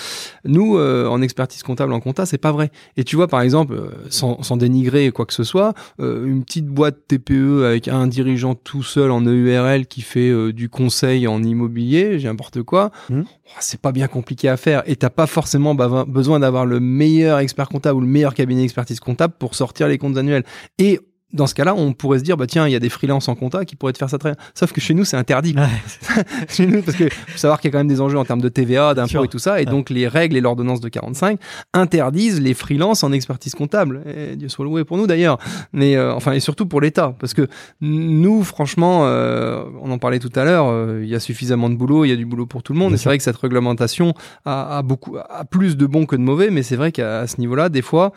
Nous, euh, en expertise comptable, en compta, c'est pas vrai. Et tu vois, par exemple sans, sans, dénigrer quoi que ce soit, euh, une petite boîte TPE avec un dirigeant tout seul en EURL qui fait euh, du conseil en immobilier, j'ai n'importe quoi, mmh. c'est pas bien compliqué à faire. Et t'as pas forcément besoin d'avoir le meilleur expert comptable ou le meilleur cabinet d'expertise comptable pour sortir les comptes annuels. Et dans ce cas-là, on pourrait se dire, bah tiens, il y a des freelances en compta qui pourraient te faire ça très bien. Sauf que chez nous, c'est interdit. Ouais. chez nous, parce que faut savoir qu'il y a quand même des enjeux en termes de TVA, d'impôts et tout ça. Et ouais. donc, les règles et l'ordonnance de 45 interdisent les freelances en expertise comptable. Et Dieu soit loué pour nous d'ailleurs. Mais euh, enfin, et surtout pour l'État. Parce que nous, franchement, euh, on en parlait tout à l'heure, euh, il y a suffisamment de boulot, il y a du boulot pour tout le monde. Bien et c'est vrai que cette réglementation a, a, beaucoup, a plus de bons que de mauvais. Mais c'est vrai qu'à ce niveau-là, des fois,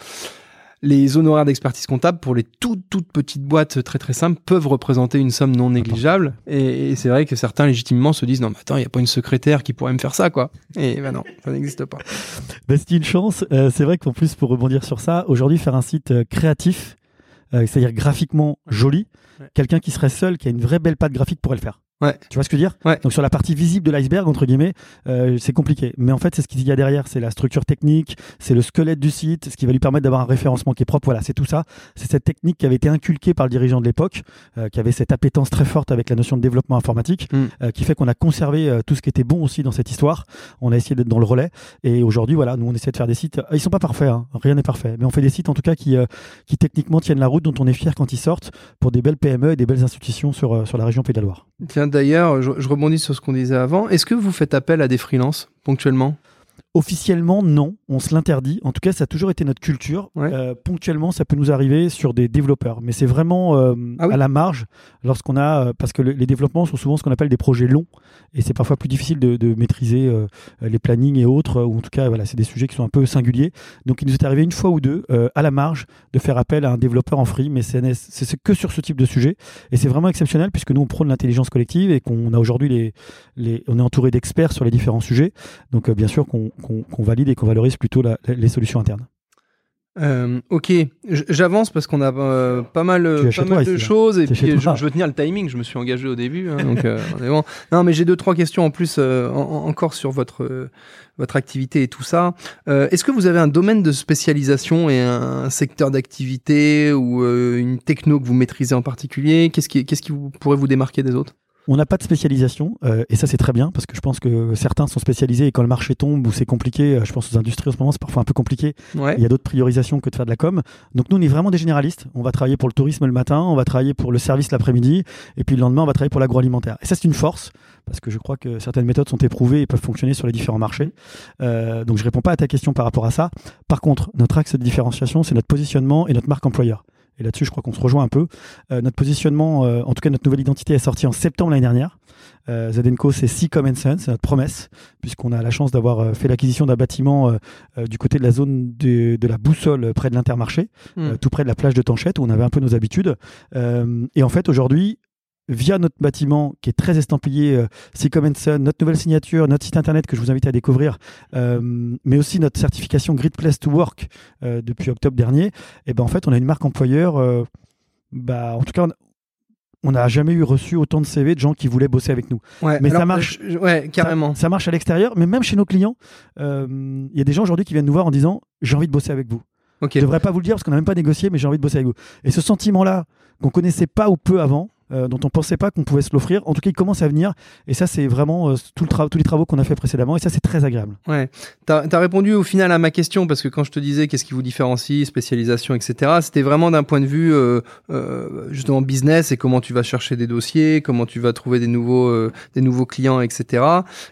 les honoraires d'expertise comptable pour les toutes toutes petites boîtes très très simples peuvent représenter une somme non négligeable. Et, et c'est vrai que certains légitimement se disent non mais attends il n'y a pas une secrétaire qui pourrait me faire ça quoi. Et ben non ça n'existe pas. Ben, c'est une chance. Euh, c'est vrai qu'en plus pour rebondir sur ça aujourd'hui faire un site euh, créatif euh, c'est-à-dire graphiquement joli ouais. quelqu'un qui serait seul qui a une vraie belle patte graphique pourrait le faire Ouais. Tu vois ce que je veux dire ouais. Donc sur la partie visible de l'iceberg entre guillemets, euh, c'est compliqué. Mais en fait, c'est ce qu'il y a derrière, c'est la structure technique, c'est le squelette du site, ce qui va lui permettre d'avoir un référencement qui est propre. Voilà, c'est tout ça. C'est cette technique qui avait été inculquée par le dirigeant de l'époque, euh, qui avait cette appétence très forte avec la notion de développement informatique, mm. euh, qui fait qu'on a conservé euh, tout ce qui était bon aussi dans cette histoire. On a essayé d'être dans le relais. Et aujourd'hui, voilà, nous on essaie de faire des sites. Ils sont pas parfaits, hein, rien n'est parfait, mais on fait des sites en tout cas qui, euh, qui techniquement tiennent la route, dont on est fier quand ils sortent pour des belles PME et des belles institutions sur euh, sur la région Pays de la Loire. Tiens, d'ailleurs, je, rebondis sur ce qu'on disait avant. Est-ce que vous faites appel à des freelances ponctuellement? Officiellement, non, on se l'interdit. En tout cas, ça a toujours été notre culture. Ouais. Euh, ponctuellement, ça peut nous arriver sur des développeurs, mais c'est vraiment euh, Ah oui. à la marge lorsqu'on a, euh, parce que le- les développements sont souvent ce qu'on appelle des projets longs, et c'est parfois plus difficile de, de maîtriser euh, les plannings et autres, ou en tout cas, voilà, c'est des sujets qui sont un peu singuliers. Donc, il nous est arrivé une fois ou deux, à la marge, de faire appel à un développeur en free, mais c'est que sur ce type de sujet, et c'est vraiment exceptionnel puisque nous on prône l'intelligence collective et qu'on a aujourd'hui les, les, on est entouré d'experts sur les différents sujets. Donc, bien sûr, qu'on qu'on- valide et qu'on valorise plutôt la- les solutions internes. Euh, ok, j'avance parce qu'on a euh, pas mal, pas de ici, choses et puis je, veux tenir le timing. Je me suis engagé au début, hein, donc euh, bon. Non, mais j'ai deux trois questions en plus en- en- encore sur votre votre activité et tout ça. Est-ce que vous avez un domaine de spécialisation et un secteur d'activité ou une techno que vous maîtrisez en particulier? Qu'est-ce qui qu'est-ce qui vous, pourrait vous démarquer des autres? On n'a pas de spécialisation euh, et ça c'est très bien parce que je pense que certains sont spécialisés et quand le marché tombe ou c'est compliqué, euh, je pense aux industries en ce moment c'est parfois un peu compliqué. Ouais. Il y a d'autres priorisations que de faire de la com. Donc nous on est vraiment des généralistes. On va travailler pour le tourisme le matin, on va travailler pour le service l'après-midi et puis le lendemain on va travailler pour l'agroalimentaire. Et ça c'est une force parce que je crois que certaines méthodes sont éprouvées et peuvent fonctionner sur les différents marchés. Euh, donc je réponds pas à ta question par rapport à ça. Par contre notre axe de différenciation c'est notre positionnement et notre marque employeur. Et là-dessus, je crois qu'on se rejoint un peu. Euh, notre positionnement, euh, en tout cas notre nouvelle identité, est sortie en septembre l'année dernière. Euh, Zadenco, c'est See Common Sense, c'est notre promesse, puisqu'on a la chance d'avoir euh, fait l'acquisition d'un bâtiment du côté de la zone de, de la boussole, près de l'Intermarché, Hmm. tout près de la plage de Tanchette, où on avait un peu nos habitudes. Et en fait, aujourd'hui, via notre bâtiment qui est très estampillé euh, Sense, notre nouvelle signature, notre site internet que je vous invite à découvrir, euh, mais aussi notre certification Great Place to Work euh, depuis octobre dernier, et ben en fait, on a une marque employeur. euh, bah, en tout cas, on- on n'a jamais eu reçu autant de CV de gens qui voulaient bosser avec nous. Ouais, Mais ça marche. je- ouais, carrément. Ça, ça marche à l'extérieur, mais même chez nos clients, euh, il y a des gens aujourd'hui qui viennent nous voir en disant j'ai envie de bosser avec vous. Je devrais pas vous le dire parce qu'on n'a même pas négocié, mais j'ai envie de bosser avec vous. Et ce sentiment-là qu'on connaissait pas ou peu avant, euh, dont on pensait pas qu'on pouvait se l'offrir, en tout cas, il commence à venir. Et ça, c'est vraiment euh, tout le tous les travaux qu'on a fait précédemment. Et ça, c'est très agréable. Ouais, t'as as répondu au final à ma question parce que quand je te disais qu'est-ce qui vous différencie, spécialisation, etc., c'était vraiment d'un point de vue euh, euh, justement business et comment tu vas chercher des dossiers, comment tu vas trouver des nouveaux, euh, des nouveaux clients, etc.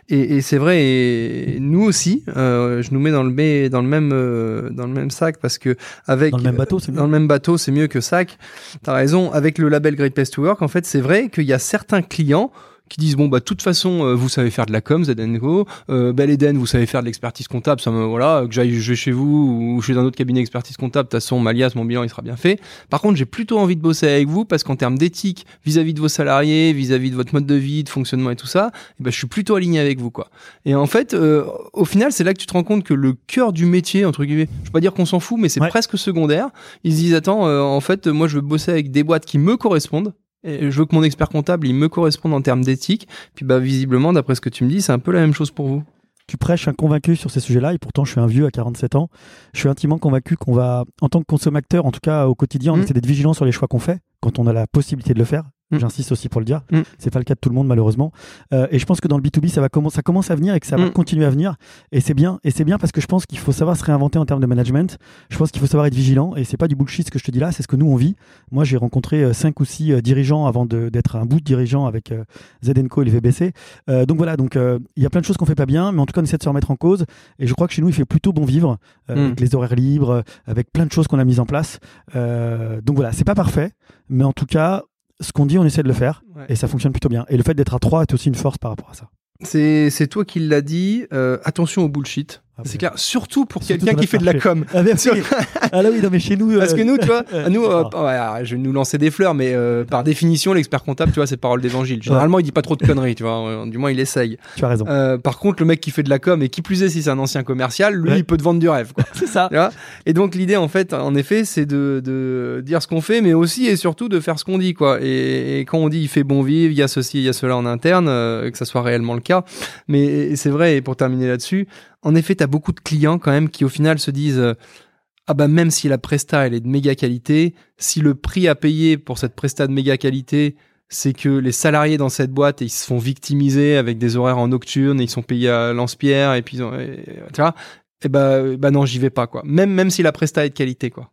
Et, et c'est vrai, et nous aussi, euh, je nous mets dans le, dans le même, euh, dans le même sac parce que avec Dans le même bateau, c'est dans mieux. le même bateau, c'est mieux que sac. T'as raison. Avec le label Great Place to Work, en fait, c'est vrai qu'il y a certains clients qui disent bon bah de toute façon euh, vous savez faire de la com Zedenco euh, Bel Eden vous savez faire de l'expertise comptable. Ça me voilà que j'aille je vais chez vous ou chez un autre cabinet d'expertise comptable de toute façon Malias mon bilan il sera bien fait. Par contre j'ai plutôt envie de bosser avec vous parce qu'en termes d'éthique vis-à-vis de vos salariés vis-à-vis de votre mode de vie de fonctionnement et tout ça eh ben, je suis plutôt aligné avec vous quoi. Et en fait euh, au final c'est là que tu te rends compte que le cœur du métier entre guillemets je veux pas dire qu'on s'en fout mais c'est Ouais. presque secondaire. Ils se disent attends euh, en fait moi je veux bosser avec des boîtes qui me correspondent. et je veux que mon expert comptable il me corresponde en termes d'éthique puis bah visiblement d'après ce que tu me dis c'est un peu la même chose pour vous Tu prêches un convaincu sur ces sujets-là, et pourtant je suis un vieux à 47 ans. Je suis intimement convaincu qu'on va, en tant que consommateur, en tout cas au quotidien, on Mm. essaie d'être vigilant sur les choix qu'on fait quand on a la possibilité de le faire. Mm. J'insiste aussi pour le dire. Mm. C'est pas le cas de tout le monde malheureusement. Euh, et je pense que dans le B2B, ça va commencer, ça commence à venir et que ça va Mm. continuer à venir. Et c'est bien. Et c'est bien parce que je pense qu'il faut savoir se réinventer en termes de management. Je pense qu'il faut savoir être vigilant. Et c'est pas du bullshit ce que je te dis là, c'est ce que nous on vit. Moi, j'ai rencontré euh, cinq ou six euh, dirigeants avant d'être un bout de dirigeant avec euh, Zedenco et le VBC. Euh, donc voilà. Donc euh, il y a plein de choses qu'on fait pas bien, mais en tout cas on essaie de se remettre en cause. Et je crois que chez nous, il fait plutôt bon vivre euh, Mm. avec les horaires libres, euh, avec plein de choses qu'on a mises en place. Euh, donc voilà, c'est pas parfait, mais en tout cas, ce qu'on dit, on essaie de le faire et ça fonctionne plutôt bien. Et le fait d'être à trois est aussi une force par rapport à ça. c'est c'est toi qui l'as dit euh, attention au bullshit Ah c'est ouais. clair surtout pour quelqu'un qui fait de la com Ah, merci. ah là oui, non mais chez nous. Parce euh, que nous, tu vois, euh, nous, euh, ah. ouais, alors, je vais nous lancer des fleurs, mais euh, par définition, l'expert comptable, tu vois, c'est parole d'évangile. Généralement, il dit pas trop de conneries, tu vois. euh, Du moins, il essaye. tu as raison. Euh, par contre, le mec qui fait de la com et qui plus est, si c'est un ancien commercial, lui, Ouais. il peut te vendre du rêve, c'est ça. Tu vois et donc l'idée en fait, en effet, c'est de, de dire ce qu'on fait, mais aussi et surtout de faire ce qu'on dit, quoi. Et, et quand on dit il fait bon vivre, il y a ceci, il y a cela en interne, euh, que ça soit réellement le cas. Mais c'est vrai. Et pour terminer là-dessus, en effet, t'as beaucoup de clients quand même qui au final se disent euh, ah bah même si la presta elle est de méga qualité, si le prix à payer pour cette presta de méga qualité c'est que les salariés dans cette boîte ils se font victimiser avec des horaires en nocturne, et ils sont payés à lance-pierre et puis et- tu vois, et bah, bah non j'y vais pas quoi. Même même si la presta est de qualité quoi.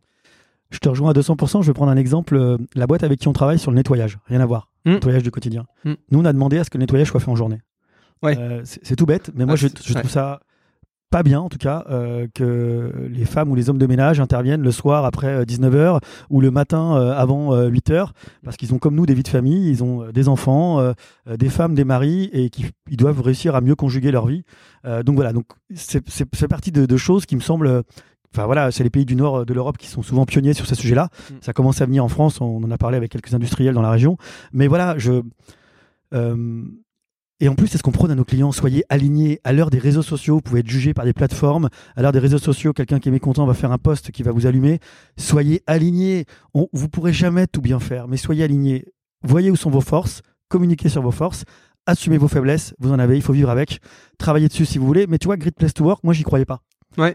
Je te rejoins à 200%. Je vais prendre un exemple. euh, La boîte avec qui on travaille sur le nettoyage, rien à voir. Mm. Nettoyage du quotidien. Mm. Nous, on a demandé à ce que le nettoyage soit fait en journée. Ouais. Euh, c'est tout bête, mais moi, Ah, je, trouve ouais. ça pas bien en tout cas euh, que les femmes ou les hommes de ménage interviennent le soir après 19h ou le matin avant 8h parce qu'ils ont comme nous des vies de famille, ils ont des enfants, des femmes, des maris et qu'ils ils doivent réussir à mieux conjuguer leur vie. donc voilà, donc c'est partie de, de, choses qui me semblent Enfin voilà, c'est les pays du nord de l'Europe qui sont souvent pionniers sur ces sujets-là. Mm. Ça commence à venir en France, on en a parlé avec quelques industriels dans la région. Mais voilà, je. Euh, et en plus, c'est ce qu'on prône à nos clients. Soyez alignés. À l'heure des réseaux sociaux, vous pouvez être jugé par des plateformes. À l'heure des réseaux sociaux, quelqu'un qui est mécontent va faire un post qui va vous allumer. Soyez alignés. On, vous pourrez jamais tout bien faire, mais soyez alignés. Voyez où sont vos forces. Communiquez sur vos forces. Assumez vos faiblesses. Vous en avez. Il faut vivre avec. Travaillez dessus si vous voulez. Mais tu vois, Great Place to Work, moi, j'y croyais pas.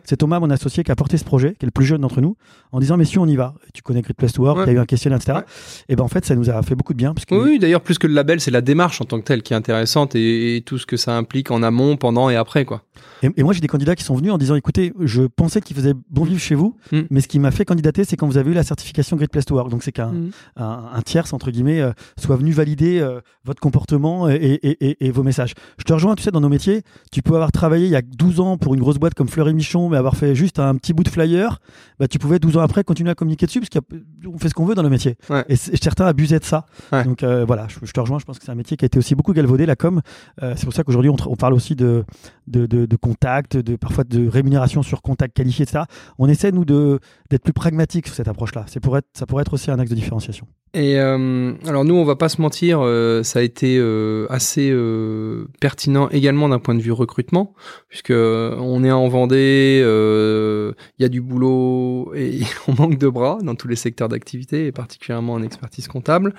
C'est Thomas, mon associé, qui a porté ce projet, qui est le plus jeune d'entre nous, en disant Messieurs, on y va. tu connais Great Place to Work, il y a eu un questionnaire, etc. Et ben en fait, ça nous a fait beaucoup de bien. Parce que... Oui, d'ailleurs, plus que le label, c'est la démarche en tant que telle qui est intéressante et, tout ce que ça implique en amont, pendant et après. quoi. Et, moi, j'ai des candidats qui sont venus en disant écoutez, je pensais qu'il faisait bon vivre chez vous, mm. mais ce qui m'a fait candidater, c'est quand vous avez eu la certification Great Place to Work. Donc, c'est qu'un mm. un, tierce, entre guillemets, euh, soit venu valider euh, votre comportement et, et, vos messages. Je te rejoins, tu sais, dans nos métiers, tu peux avoir travaillé il y a 12 ans pour une grosse boîte comme Fleury Mais avoir fait juste un petit bout de flyer, bah, tu pouvais 12 ans après continuer à communiquer dessus, parce qu'on fait ce qu'on veut dans le métier. Et, certains abusaient de ça. Donc, euh, voilà, je, te rejoins, je pense que c'est un métier qui a été aussi beaucoup galvaudé, la com. c'est pour ça qu'aujourd'hui, on, on, parle aussi de, de, de, de contact, de parfois de rémunération sur contact qualifié, etc. On essaie, nous, d'être plus pragmatique sur cette approche-là. Pour être, ça pourrait être aussi un axe de différenciation. Et euh, alors, nous, on va pas se mentir, euh, ça a été euh, assez pertinent également d'un point de vue recrutement, puisque on est en Vendée, il y a du boulot et on manque de bras dans tous les secteurs d'activité, et particulièrement en expertise comptable.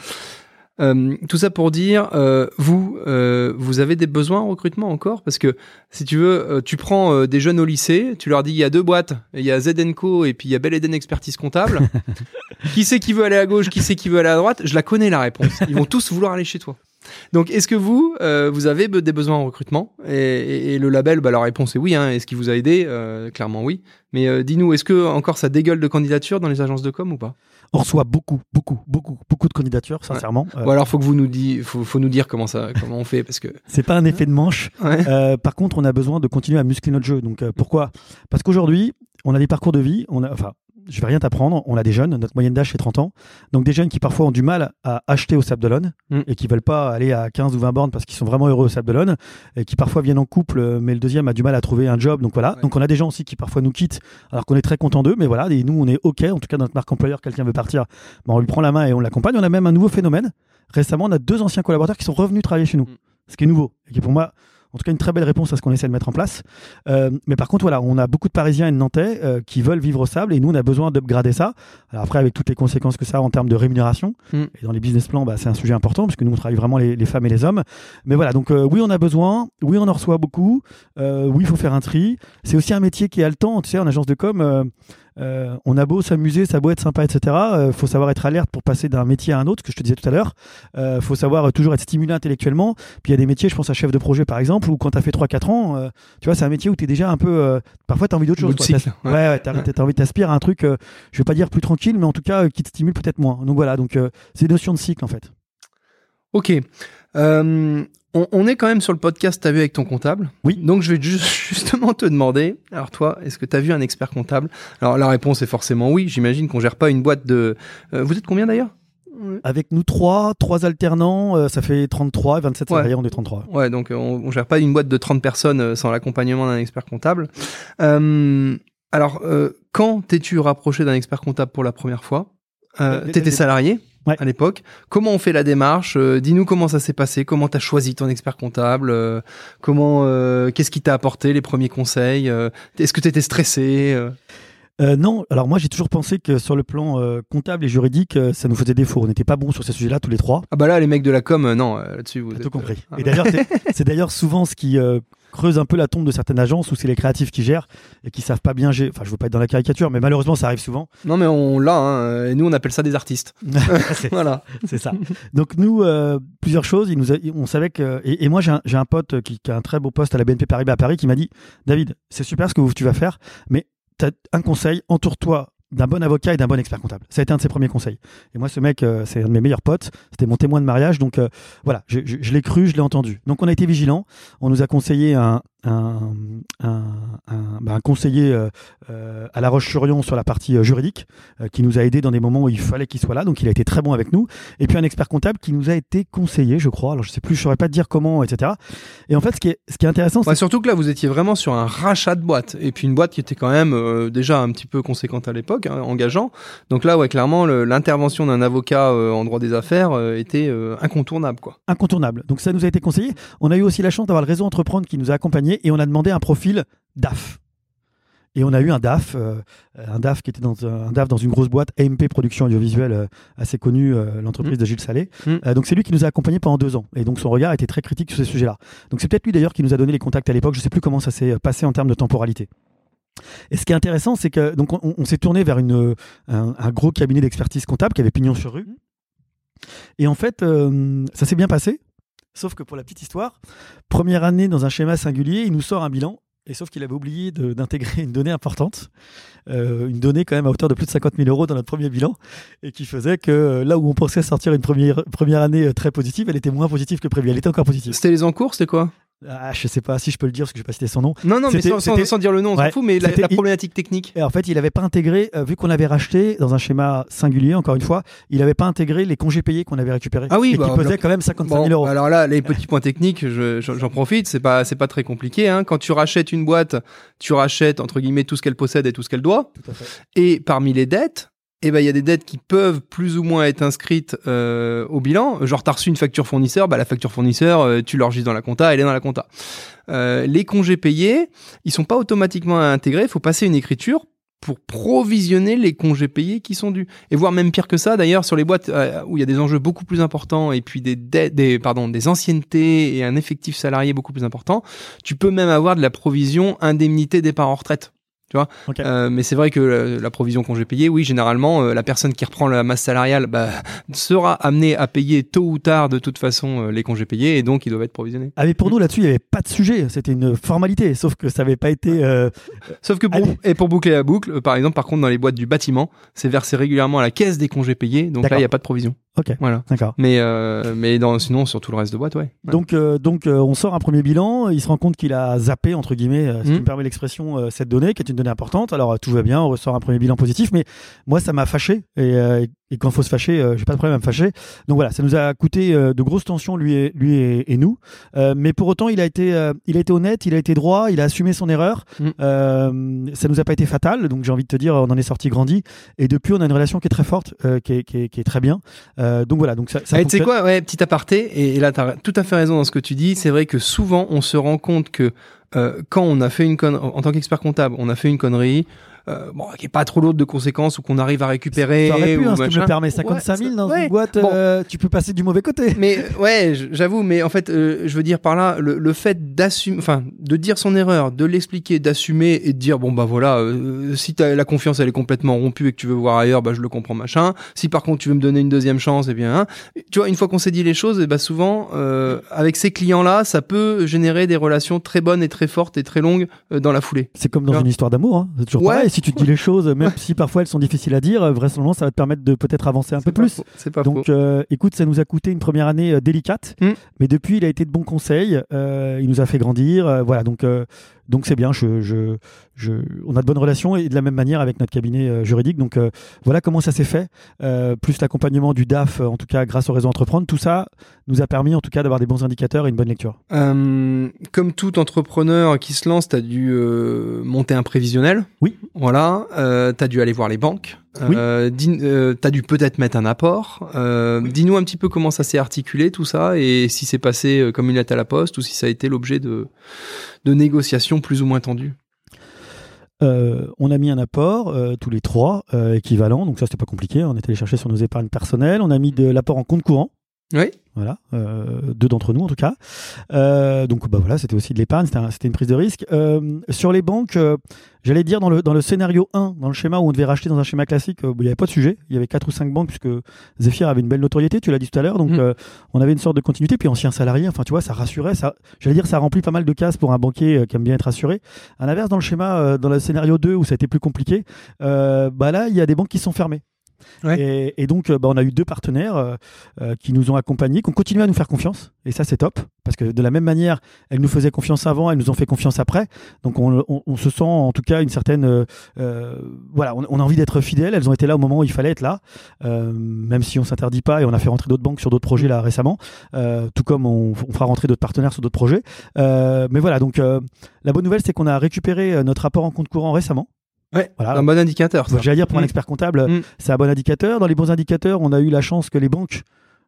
Euh, tout ça pour dire, euh, vous, euh, vous avez des besoins en recrutement encore? Parce que si tu veux, tu prends des jeunes au lycée, tu leur dis il y a deux boîtes, il y a ZNCO et puis il y a Bel Eden Expertise Comptable. qui sait qui veut aller à gauche, qui sait qui veut aller à droite? Je la connais la réponse. Ils vont tous vouloir aller chez toi. Donc, est-ce que vous, vous avez des besoins en recrutement et, le label, bah, la réponse est oui. Hein. Est-ce qu'il vous a aidé? Clairement oui. Mais dis-nous, est-ce que encore ça dégueule de candidature dans les agences de com ou pas? On reçoit beaucoup, beaucoup, beaucoup, beaucoup de candidatures, sincèrement. Ou alors, faut que vous nous dites, faut, faut, nous dire comment ça, comment on fait, parce que c'est pas un effet de manche. Euh, par contre, on a besoin de continuer à muscler notre jeu. Donc, euh, pourquoi? Parce qu'aujourd'hui, on a des parcours de vie. On a, enfin, je vais rien t'apprendre, on a des jeunes, notre moyenne d'âge c'est 30 ans, donc des jeunes qui parfois ont du mal à acheter au Sable d'Olonne mm. et qui veulent pas aller à 15 ou 20 bornes parce qu'ils sont vraiment heureux au Sable d'Olonne et qui parfois viennent en couple mais le deuxième a du mal à trouver un job, donc voilà. Donc on a des gens aussi qui parfois nous quittent alors qu'on est très content d'eux, mais voilà, et nous on est ok, en tout cas notre marque employeur, quelqu'un veut partir, ben, on lui prend la main et on l'accompagne. On a même un nouveau phénomène. Récemment, on a deux anciens collaborateurs qui sont revenus travailler chez nous, mm. ce qui est nouveau et qui pour moi en tout cas une très belle réponse à ce qu'on essaie de mettre en place. Euh, mais par contre, voilà, on a beaucoup de Parisiens et de Nantais euh, qui veulent vivre au sable et nous, on a besoin d'upgrader ça. Alors après, avec toutes les conséquences que ça a en termes de rémunération, mm. et dans les business plans, bah, c'est un sujet important parce que nous, on travaille vraiment les, femmes et les hommes. Mais voilà, donc euh, oui, on a besoin, oui, on en reçoit beaucoup, oui, il faut faire un tri. C'est aussi un métier qui est haletant, tu sais, en agence de com euh, on a beau s'amuser, ça a beau être sympa, etc. Euh, faut savoir être alerte pour passer d'un métier à un autre, ce que je te disais tout à l'heure. Euh, faut savoir toujours être stimulé intellectuellement. Puis il y a des métiers, je pense à chef de projet par exemple, où quand tu as fait 3-4 ans, tu vois, c'est un métier où tu es déjà un peu. parfois, tu as envie d'autre chose. ouais, ouais, tu as, envie t'aspires à un truc, je vais pas dire plus tranquille, mais en tout cas qui te stimule peut-être moins. Donc voilà, donc c'est une notion de cycle en fait. Ok. Euh, on, est quand même sur le podcast T'as vu avec ton comptable. Oui. Donc je vais justement te demander, alors toi, est-ce que tu as vu un expert comptable? Alors la réponse est forcément oui. J'imagine qu'on gère pas une boîte de... Euh, vous êtes combien d'ailleurs? Avec nous trois, trois alternants, euh, ça fait 33 et 27 salariés, on est 33. Ouais, donc on, on, gère pas une boîte de 30 personnes sans l'accompagnement d'un expert comptable. alors, quand t'es-tu rapproché d'un expert comptable pour la première fois? T'étais salarié? À l'époque. Comment on fait la démarche euh, Dis-nous comment ça s'est passé, comment tu as choisi ton expert comptable, euh, comment, euh, qu'est-ce qui t'a apporté les premiers conseils Est-ce que tu étais stressé non, alors moi j'ai toujours pensé que sur le plan comptable et juridique, ça nous faisait défaut. On n'était pas bons sur ces sujets-là tous les trois. Ah bah là, les mecs de la com, non, là-dessus vous. As tout compris. Et d'ailleurs, c'est d'ailleurs souvent ce qui creuse un peu la tombe de certaines agences où c'est les créatifs qui gèrent et qui savent pas bien gérer. Enfin, je veux pas être dans la caricature, mais malheureusement, ça arrive souvent. Non, mais on l'a, hein, et nous, on appelle ça des artistes. voilà. C'est ça. Donc, nous, euh, plusieurs choses. Il nous on savait que. Et, moi, j'ai un, un, pote qui, qui, a un très beau poste à la BNP Paribas à Paris qui m'a dit David, c'est super ce que tu vas faire, mais tu as un conseil, entoure-toi d'un bon avocat et d'un bon expert comptable. Ça a été un de ses premiers conseils. Et moi, ce mec, euh, c'est un de mes meilleurs potes. C'était mon témoin de mariage. Donc euh, voilà, je, je, l'ai cru, je l'ai entendu. Donc on a été vigilants. On nous a conseillé un, un, un, bah, un conseiller à La Roche-sur-Yon sur la partie juridique qui nous a aidé dans des moments où il fallait qu'il soit là. Donc il a été très bon avec nous. Et puis un expert comptable qui nous a été conseillé, je crois. Alors je sais plus, je saurais pas te dire comment, etc. Et en fait, ce qui est, ce qui est intéressant, c'est surtout que là, vous étiez vraiment sur un rachat de boîte et puis une boîte qui était quand même déjà un petit peu conséquente à l'époque, hein, engageant. Donc là, ouais, clairement, l'intervention d'un avocat en droit des affaires était incontournable, quoi. Incontournable. Donc ça nous a été conseillé. On a eu aussi la chance d'avoir le réseau Entreprendre qui nous a accompagnés et on a demandé un profil DAF. Et on a eu un DAF, euh, un DAF qui était dans un DAF dans une grosse boîte, AMP Production Audiovisuelle, euh, assez connue, euh, l'entreprise mmh. de Gilles Salé. Mmh. donc c'est lui qui nous a accompagnés pendant deux ans. Et donc son regard était très critique sur ces sujets-là. Donc c'est peut-être lui d'ailleurs qui nous a donné les contacts à l'époque. Je ne sais plus comment ça s'est passé en termes de temporalité. Et ce qui est intéressant, c'est que donc on, s'est tourné vers une, un, gros cabinet d'expertise comptable qui avait pignon sur rue. Et en fait, ça s'est bien passé. Sauf que pour la petite histoire, première année dans un schéma singulier, il nous sort un bilan. Et sauf qu'il avait oublié d'intégrer une donnée importante, euh, une donnée quand même à hauteur de plus de 50 000 euros dans notre premier bilan, et qui faisait que euh, là où on pensait sortir une première, année euh, très positive, elle était moins positive que prévu. Elle était encore positive. C'était les encours, c'était quoi? Ah, je sais pas si je peux le dire parce que je vais pas citer son nom. Non, non, mais sans, dire le nom, on s'en fout, mais la, problématique technique. Et en fait, il n'avait pas intégré, euh, vu qu'on avait racheté dans un schéma singulier, encore une fois, il n'avait pas intégré les congés payés qu'on avait récupérés. Ah oui, et bah, qui pesaient quand même 55 000 euros. Alors là, les petits points techniques, j'en profite, c'est pas, pas très compliqué. Hein. Quand tu rachètes une boîte, tu rachètes entre guillemets tout ce qu'elle possède et tout ce qu'elle doit. Tout à fait. Et parmi les dettes, eh ben il y a des dettes qui peuvent plus ou moins être inscrites euh, au bilan. Genre t'as reçu une facture fournisseur, bah la facture fournisseur, euh, tu l'enregistres dans la compta, elle est dans la compta. Euh, les congés payés, ils sont pas automatiquement intégrés, il faut passer une écriture pour provisionner les congés payés qui sont dus. Et voire même pire que ça, d'ailleurs, sur les boîtes où il y a des enjeux beaucoup plus importants et puis des, des, pardon, des anciennetés et un effectif salarié beaucoup plus important, tu peux même avoir de la provision indemnité départ en retraite. Tu vois euh, mais c'est vrai que la, provision congé payé, oui, généralement, euh, la personne qui reprend la masse salariale bah, sera amenée à payer tôt ou tard de toute façon euh, les congés payés et donc ils doivent être provisionnés. Ah mais pour nous là-dessus, il n'y avait pas de sujet, c'était une formalité, sauf que ça n'avait pas été. Sauf que pour, et pour boucler la boucle, par exemple, par contre, dans les boîtes du bâtiment, c'est versé régulièrement à la caisse des congés payés, donc là, il n'y a pas de provision. Ok. Voilà. D'accord. Mais euh, mais dans, sinon sur tout le reste de boîte, ouais. Donc euh, donc euh, on sort un premier bilan. Il se rend compte qu'il a zappé entre guillemets, ce qui hmm. me permet l'expression, cette donnée qui est une donnée importante. Alors tout va bien, on ressort un premier bilan positif, mais moi ça m'a fâché et, et quand il faut se fâcher, j'ai pas de problème à me fâcher. Donc voilà, ça nous a coûté de grosses tensions lui et lui et, nous. mais pour autant, il a été il a été honnête, il a été droit, il a assumé son erreur. Hmm. ça nous a pas été fatal. Donc j'ai envie de te dire, on en est sorti grandi. Et depuis, on a une relation qui est très forte, qui est, qui, est, qui, est, très bien. Euh, donc voilà, donc ça. ça tu sais quoi, ouais, petit aparté, et, là tu as tout à fait raison dans ce que tu dis. C'est vrai que souvent on se rend compte que euh, quand on a fait une connerie, en tant qu'expert comptable, on a fait une connerie, euh, bon, qui est pas trop lourde de conséquences ou qu'on arrive à récupérer. Ça pu, hein, si tu me permets, 55 000 dans une boîte, euh, tu peux passer du mauvais côté. Mais ouais, j'avoue, mais en fait, euh, je veux dire par là, le, le fait d'assumer, enfin, de dire son erreur, de l'expliquer, d'assumer et de dire bon bah voilà, euh, si as, la confiance elle est complètement rompue et que tu veux voir ailleurs, bah je le comprends machin. Si par contre tu veux me donner une deuxième chance, et eh bien, hein, tu vois, une fois qu'on s'est dit les choses, et eh bah souvent avec ces clients là, ça peut générer des relations très bonnes et très fortes et très longues dans la foulée. C'est comme dans une histoire d'amour, hein. c'est toujours pareil si tu te dis les choses, même si parfois elles sont difficiles à dire, vraisemblablement ça va te permettre de peut-être avancer un peu plus. C'est pas Donc, euh, écoute, ça nous a coûté une première année euh, délicate, hmm. mais depuis il a été de bons conseils. Euh, il nous a fait grandir. voilà, donc donc c'est bien, je, je, je, on a de bonnes relations et de la même manière avec notre cabinet euh, juridique. Donc euh, voilà comment ça s'est fait, euh, plus l'accompagnement du DAF, en tout cas grâce au réseau Entreprendre. Tout ça nous a permis en tout cas d'avoir des bons indicateurs et une bonne lecture. comme tout entrepreneur qui se lance, tu as dû monter un prévisionnel. Oui. Voilà, tu as dû aller voir les banques. Oui. Euh, tu as dû peut-être mettre un apport. Dis-nous un petit peu comment ça s'est articulé tout ça et si c'est passé comme une lettre à la poste ou si ça a été l'objet de, de négociations plus ou moins tendues euh, on a mis un apport, euh, tous les trois, euh, équivalents, donc ça c'était pas compliqué, on est allé chercher sur nos épargnes personnelles, on a mis de l'apport en compte courant, oui. Voilà, euh, deux d'entre nous en tout cas. Euh, donc bah voilà, c'était aussi de l'épargne, c'était une prise de risque. Euh, sur les banques, j'allais dire dans le, dans le scénario 1, dans le schéma où on devait racheter dans un schéma classique, il n'y avait pas de sujet. Il y avait quatre ou cinq banques puisque Zephyr avait une belle notoriété, tu l'as dit tout à l'heure. Donc mm. on avait une sorte de continuité. Puis ancien salarié, enfin tu vois, ça rassurait. Ça, j'allais dire, ça remplit pas mal de cases pour un banquier qui aime bien être rassuré. À l'inverse, dans le schéma, dans le scénario 2 où ça a été plus compliqué, bah là, il y a des banques qui sont fermées. Ouais. Et, et, donc, bah, on a eu deux partenaires euh, qui nous ont accompagnés, qui ont continué à nous faire confiance. Et ça, c'est top. Parce que de la même manière, elles nous faisaient confiance avant, elles nous ont fait confiance après. Donc, on, on, on se sent en tout cas une certaine. voilà, on, on, a envie d'être fidèles. Elles ont été là au moment où il fallait être là. même si on s'interdit pas et on a fait rentrer d'autres banques sur d'autres projets là récemment. tout comme on, on fera rentrer d'autres partenaires sur d'autres projets. mais voilà, donc la bonne nouvelle, c'est qu'on a récupéré notre rapport en compte courant récemment. Ouais, voilà. un bon indicateur. J'allais dire pour un mm. expert comptable, mm. c'est un bon indicateur. Dans les bons indicateurs, on a eu la chance que les banques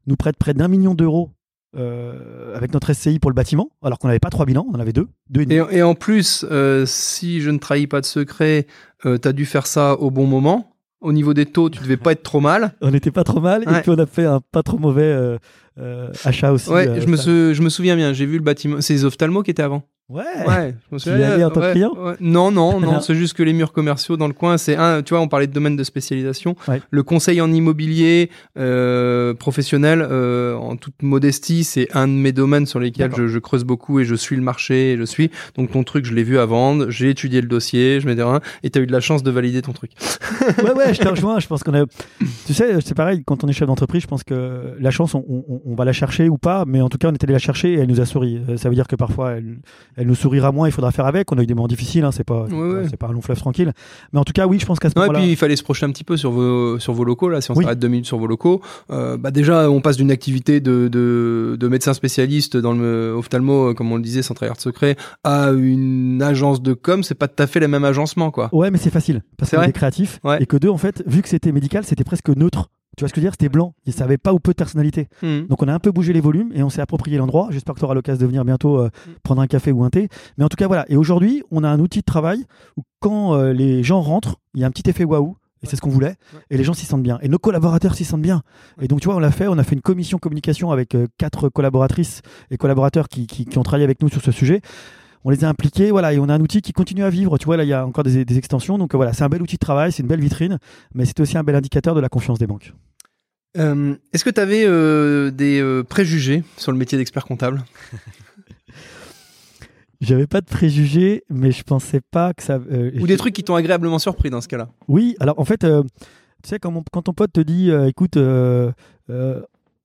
nous prêtent près d'un million d'euros euh, avec notre SCI pour le bâtiment, alors qu'on n'avait pas trois bilans, on en avait deux. deux et, et, en plus, euh, si je ne trahis pas de secret, euh, tu as dû faire ça au bon moment. Au niveau des taux, tu devais pas être trop mal. On n'était pas trop mal, et puis on a fait un pas trop mauvais euh, achat aussi. Ouais, je, me je me souviens bien, j'ai vu le bâtiment. C'est les ophtalmos qui étaient avant. Ouais. Ouais. Je me souviens. Tu allé en tant que client Non, non, non. c'est juste que les murs commerciaux dans le coin, c'est un. Tu vois, on parlait de domaine de spécialisation. Le conseil en immobilier euh, professionnel, euh, en toute modestie, c'est un de mes domaines sur lesquels je, je, creuse beaucoup et je suis le marché. Et je suis. Donc ton truc, je l'ai vu à vendre. J'ai étudié le dossier. Je mets des reins. Et t'as eu de la chance de valider ton truc. ouais, ouais. Je te rejoins. Je pense qu'on a. Tu sais, c'est pareil. Quand on est chef d'entreprise, je pense que la chance, on, on, on, va la chercher ou pas. Mais en tout cas, on est allé la chercher et elle nous a souri. Euh, ça veut dire que parfois, elle, elle nous sourira moins. Il faudra faire avec. On a eu des moments difficiles, hein, c'est pas, c'est pas un long fleuve tranquille. Mais en tout cas, oui, je pense qu'à ce moment-là. Et puis il fallait se projeter un petit peu sur vos, sur vos locaux. Là, si on s'arrête deux minutes sur vos locaux, euh, bah déjà, on passe d'une activité de, de, de, médecin spécialiste dans le ophtalmo, euh, comme on le disait, sans trahir de secret, à une agence de com. C'est pas tout à fait le même agencement, quoi. Ouais, mais c'est facile parce qu'on est créatif et que deux, en fait, vu que c'était médical, c'était presque neutre. Tu vois ce que je veux dire? C'était blanc. Ils savaient pas ou peu de personnalité. Hmm. Donc on a un peu bougé les volumes et on s'est approprié l'endroit. J'espère que tu auras l'occasion de venir bientôt euh, hmm. prendre un café ou un thé. Mais en tout cas, voilà. Et aujourd'hui, on a un outil de travail où quand euh, les gens rentrent, il y a un petit effet waouh. Et c'est ce qu'on voulait. Et les gens s'y sentent bien. Et nos collaborateurs s'y sentent bien. Et donc, tu vois, on l'a fait. On a fait une commission communication avec euh, quatre collaboratrices et collaborateurs qui, qui, qui ont travaillé avec nous sur ce sujet on les a impliqués, voilà, et on a un outil qui continue à vivre. Tu vois, là, il y a encore des, des extensions. Donc voilà, c'est un bel outil de travail, c'est une belle vitrine, mais c'est aussi un bel indicateur de la confiance des banques. Euh, est-ce que tu avais euh, des euh, préjugés sur le métier d'expert comptable? J'avais pas de préjugés, mais je pensais pas que ça. Ou des trucs qui t'ont agréablement surpris dans ce cas-là? Oui, alors en fait, tu sais, quand, quand, ton pote te dit écoute,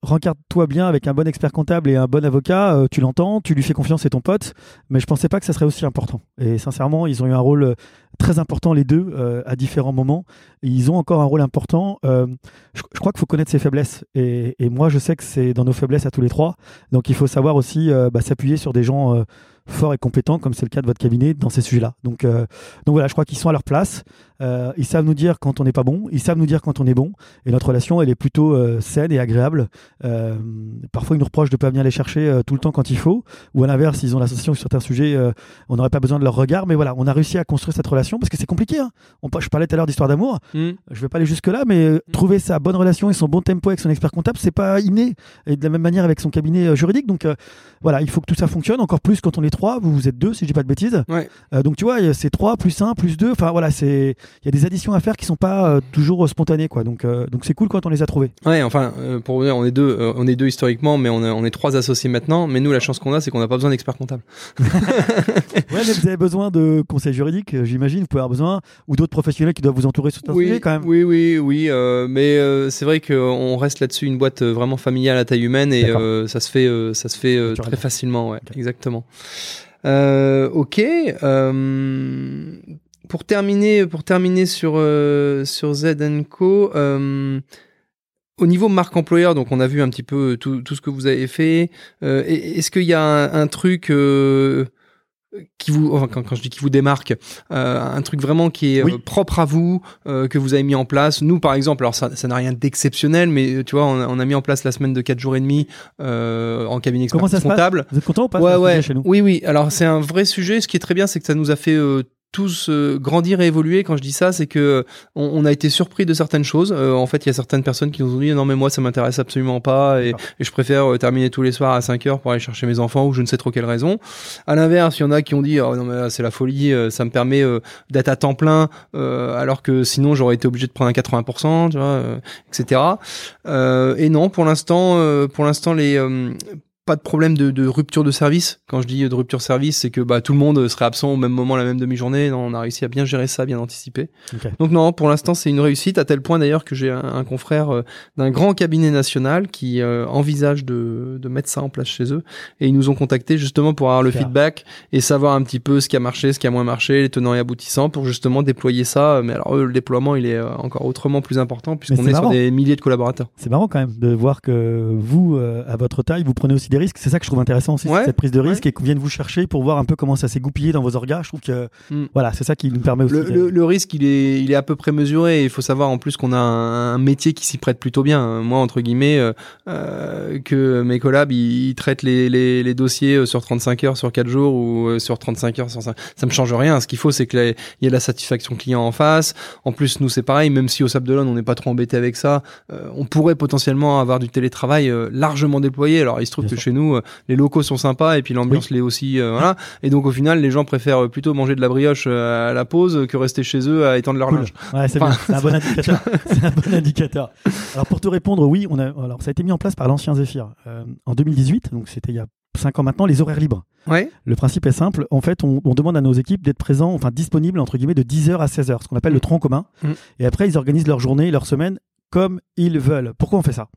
rencarde-toi bien avec un bon expert comptable et un bon avocat, euh, tu l'entends, tu lui fais confiance, c'est ton pote, mais je pensais pas que ça serait aussi important. Et sincèrement, ils ont eu un rôle euh, très important les deux euh, à différents moments. Ils ont encore un rôle important. je, crois qu'il faut connaître ses faiblesses. Et, moi, je sais que c'est dans nos faiblesses à tous les trois. Donc il faut savoir aussi bah, s'appuyer sur des gens forts et compétents, comme c'est le cas de votre cabinet, dans ces sujets-là. Donc voilà, je crois qu'ils sont à leur place. Euh, ils savent nous dire quand on n'est pas bon, ils savent nous dire quand on est bon, et notre relation, elle est plutôt euh, saine et agréable. Euh, parfois, ils nous reprochent de ne pas venir les chercher tout le temps quand il faut, ou à l'inverse, ils ont la sensation que sur certains sujets, on n'aurait pas besoin de leur regard, mais voilà, on a réussi à construire cette relation parce que c'est compliqué. Hein. On, je parlais tout à l'heure d'histoire d'amour, mm. je vais pas aller jusque-là, mais mm. trouver sa bonne relation et son bon tempo avec son expert comptable, c'est pas inné, et de la même manière avec son cabinet juridique. Donc voilà, il faut que tout ça fonctionne, encore plus quand on est trois, vous, vous êtes deux, si je dis pas de bêtises. Ouais. donc tu vois, c'est trois plus un plus deux, enfin voilà, c'est il y a des additions à faire qui sont pas euh, toujours euh, spontanées quoi. Donc euh, donc c'est cool quand on les a trouvés. Ouais, enfin pour dire on est deux on est deux historiquement mais on, on est trois associés maintenant, mais nous la chance qu'on a c'est qu'on n'a pas besoin d'experts comptables. ouais, mais vous avez besoin de conseils juridiques, j'imagine, vous pouvez avoir besoin ou d'autres professionnels qui doivent vous entourer sur oui, sujet quand même. Oui oui oui, mais c'est vrai qu'on reste là-dessus une boîte vraiment familiale à taille humaine et ça se fait ça se fait très facilement ouais, exactement. Euh, ok. Euh, pour terminer, pour terminer sur, euh, sur Z Co, euh, au niveau marque employeur, donc on a vu un petit peu tout, tout ce que vous avez fait. Euh, Est-ce qu'il y a un, un truc euh, qui vous, enfin, quand, quand, je dis qui vous démarque, un truc vraiment qui est oui. propre à vous, que vous avez mis en place? Nous, par exemple, alors ça, ça n'a rien d'exceptionnel, mais tu vois, on, on, a mis en place la semaine de 4 jours et demi en cabinet expertise comptable. Vous êtes content ou pas? Ouais, ouais. Chez nous oui, oui. Alors c'est un vrai sujet. Ce qui est très bien, c'est que ça nous a fait tous euh, grandir et évoluer. Quand je dis ça, c'est que on, on, a été surpris de certaines choses. Euh, en fait, il y a certaines personnes qui nous ont dit non mais moi ça m'intéresse absolument pas et, et, je préfère euh, terminer tous les soirs à 5 heures pour aller chercher mes enfants ou je ne sais trop quelle raison. À l'inverse, il y en a qui ont dit oh, non mais c'est la folie, euh, ça me permet euh, d'être à temps plein alors que sinon j'aurais été obligé de prendre un 80%, tu vois, etc. et non, pour l'instant, pour l'instant les pas de problème de, de, rupture de service. Quand je dis de rupture de service, c'est que bah, tout le monde serait absent au même moment, la même demi-journée. On a réussi à bien gérer ça, bien anticiper. Donc non, pour l'instant, c'est une réussite, à tel point d'ailleurs que j'ai un, un confrère euh, d'un grand cabinet national qui euh, envisage de, de mettre ça en place chez eux. Et ils nous ont contactés justement pour avoir le feedback et savoir un petit peu ce qui a marché, ce qui a moins marché, les tenants et aboutissants, pour justement déployer ça. Mais alors eux, le déploiement, il est euh, encore autrement plus important puisqu'on est sur des milliers de collaborateurs. C'est marrant quand même de voir que vous, euh, à votre taille, vous prenez aussi des risques. C'est ça que je trouve intéressant aussi, Ouais, cette prise de risque et qu'on vienne vous chercher pour voir un peu comment ça s'est goupillé dans vos orgas. Je trouve que Mm. voilà, c'est ça qui nous permet aussi. Le, de- le- le risque, il est, il est à peu près mesuré. Il faut savoir en plus qu'on a un, un métier qui s'y prête plutôt bien. Moi, entre guillemets, euh, euh, que mes collabs, ils, ils traitent les, les, les dossiers euh, sur 35 heures, sur 4 jours ou euh, sur 35 heures, sur 5. Ça me change rien. Ce qu'il faut, c'est qu'il y ait de la satisfaction client en face. En plus, nous, c'est pareil. Même si au Sable d'Olonne, on n'est pas trop embêté avec ça, euh, on pourrait potentiellement avoir du télétravail euh, largement déployé. Alors, il se trouve Bien que sûr. Chez nous, euh, les locaux sont sympas et puis l'ambiance l'est aussi. euh, voilà. Et donc, au final, les gens préfèrent plutôt manger de la brioche euh, à la pause que rester chez eux à étendre leur Cool. linge. Ouais, c'est Enfin- un bon indicateur. c'est un bon indicateur. Alors pour te répondre, oui, on a, alors ça a été mis en place par l'ancien Zephyr euh, en 2018, donc c'était il y a 5 ans maintenant, les horaires libres. Ouais. Le principe est simple. En fait, on, on demande à nos équipes d'être présents, enfin disponibles entre guillemets de 10h à 16h, ce qu'on appelle Mm. le tronc commun. Mm. Et après, ils organisent leur journée, leur semaine comme ils veulent. Pourquoi on fait ça?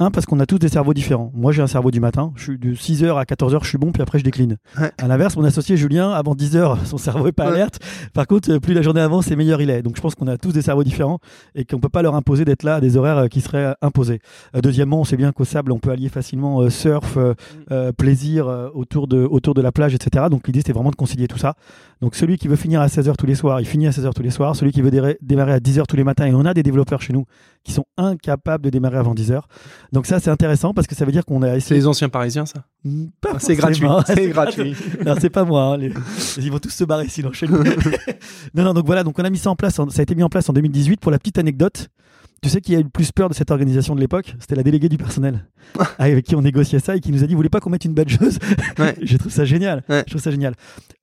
Un, parce qu'on a tous des cerveaux différents. Moi, j'ai un cerveau du matin. Je suis de 6h à 14h, je suis bon, puis après, je décline. Ouais. À l'inverse, mon associé Julien, avant 10h, son cerveau est pas Ouais. alerte. Par contre, plus la journée avance, et meilleur il est. Donc, je pense qu'on a tous des cerveaux différents et qu'on peut pas leur imposer d'être là à des horaires euh, qui seraient euh, imposés. Euh, deuxièmement, on sait bien qu'au sable, on peut allier facilement surf, euh, euh, plaisir autour, de, autour de la plage, etc. Donc, l'idée, c'était vraiment de concilier tout ça. Donc, celui qui veut finir à 16h tous les soirs, il finit à 16h tous les soirs. Celui qui veut dé- démarrer à 10h tous les matins, et on a des développeurs chez nous qui sont incapables de démarrer avant 10h. Donc, ça, c'est intéressant parce que ça veut dire qu'on a C'est essayé. les anciens parisiens, ça. Mm, pas C'est gratuit. C'est gratuit. Non, c'est pas moi. hein, les- Ils vont tous se barrer sinon chez nous. non, non, donc voilà, donc on a mis ça en place. en- Ça a été mis en place en 2018. Pour la petite anecdote, tu sais qui a eu le plus peur de cette organisation de l'époque? C'était la déléguée du personnel avec qui on négociait ça et qui nous a dit Vous voulez pas qu'on mette une badgeuse Ouais. Je trouve ça génial. Ouais. Je trouve ça génial.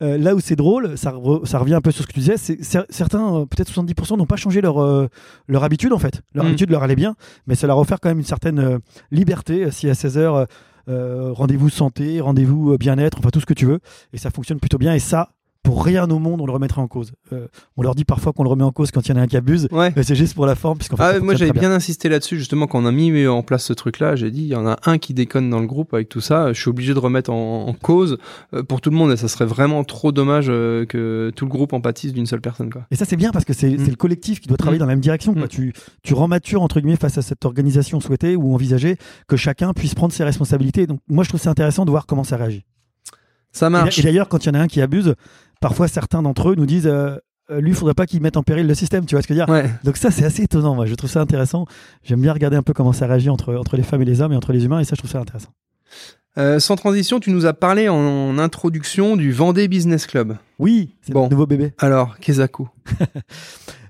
Euh, là où c'est drôle, ça, re- ça revient un peu sur ce que tu disais. c'est- certains, euh, peut-être 70%, n'ont pas changé leur, euh, leur habitude en fait. Leur Mm. habitude leur allait bien, mais ça leur a offert quand même une certaine liberté. Si à 16h, euh, rendez-vous santé, rendez-vous bien-être, enfin tout ce que tu veux. Et ça fonctionne plutôt bien. Et ça, pour rien au monde, on le remettrait en cause. Euh, on leur dit parfois qu'on le remet en cause quand il y en a un qui abuse. Ouais. Mais c'est juste pour la forme, puisqu'en fait, Ah, moi j'avais bien insisté là-dessus justement quand on a mis en place ce truc-là. J'ai dit il y en a un qui déconne dans le groupe avec tout ça. Je suis obligé de remettre en, en cause euh, pour tout le monde et ça serait vraiment trop dommage euh, que tout le groupe en pâtisse d'une seule personne quoi. Et ça, c'est bien parce que c'est Mm. le collectif qui doit travailler Mm. dans la même direction. Quoi. Mm. Tu, tu rends mature, entre guillemets, face à cette organisation souhaitée ou envisagée, que chacun puisse prendre ses responsabilités. Donc, moi, je trouve c'est intéressant de voir comment ça réagit. Ça marche. Et d'ailleurs, quand il y en a un qui abuse, parfois certains d'entre eux nous disent euh, euh, lui, il faudrait pas qu'il mette en péril le système. Tu vois ce que je veux dire Ouais. Donc, ça, c'est assez étonnant. Moi, je trouve ça intéressant. J'aime bien regarder un peu comment ça réagit entre, entre les femmes et les hommes et entre les humains. Et ça, je trouve ça intéressant. Euh, sans transition, tu nous as parlé en, en introduction du Vendée Business Club. Oui, c'est Bon. notre nouveau bébé. Alors, Kezako.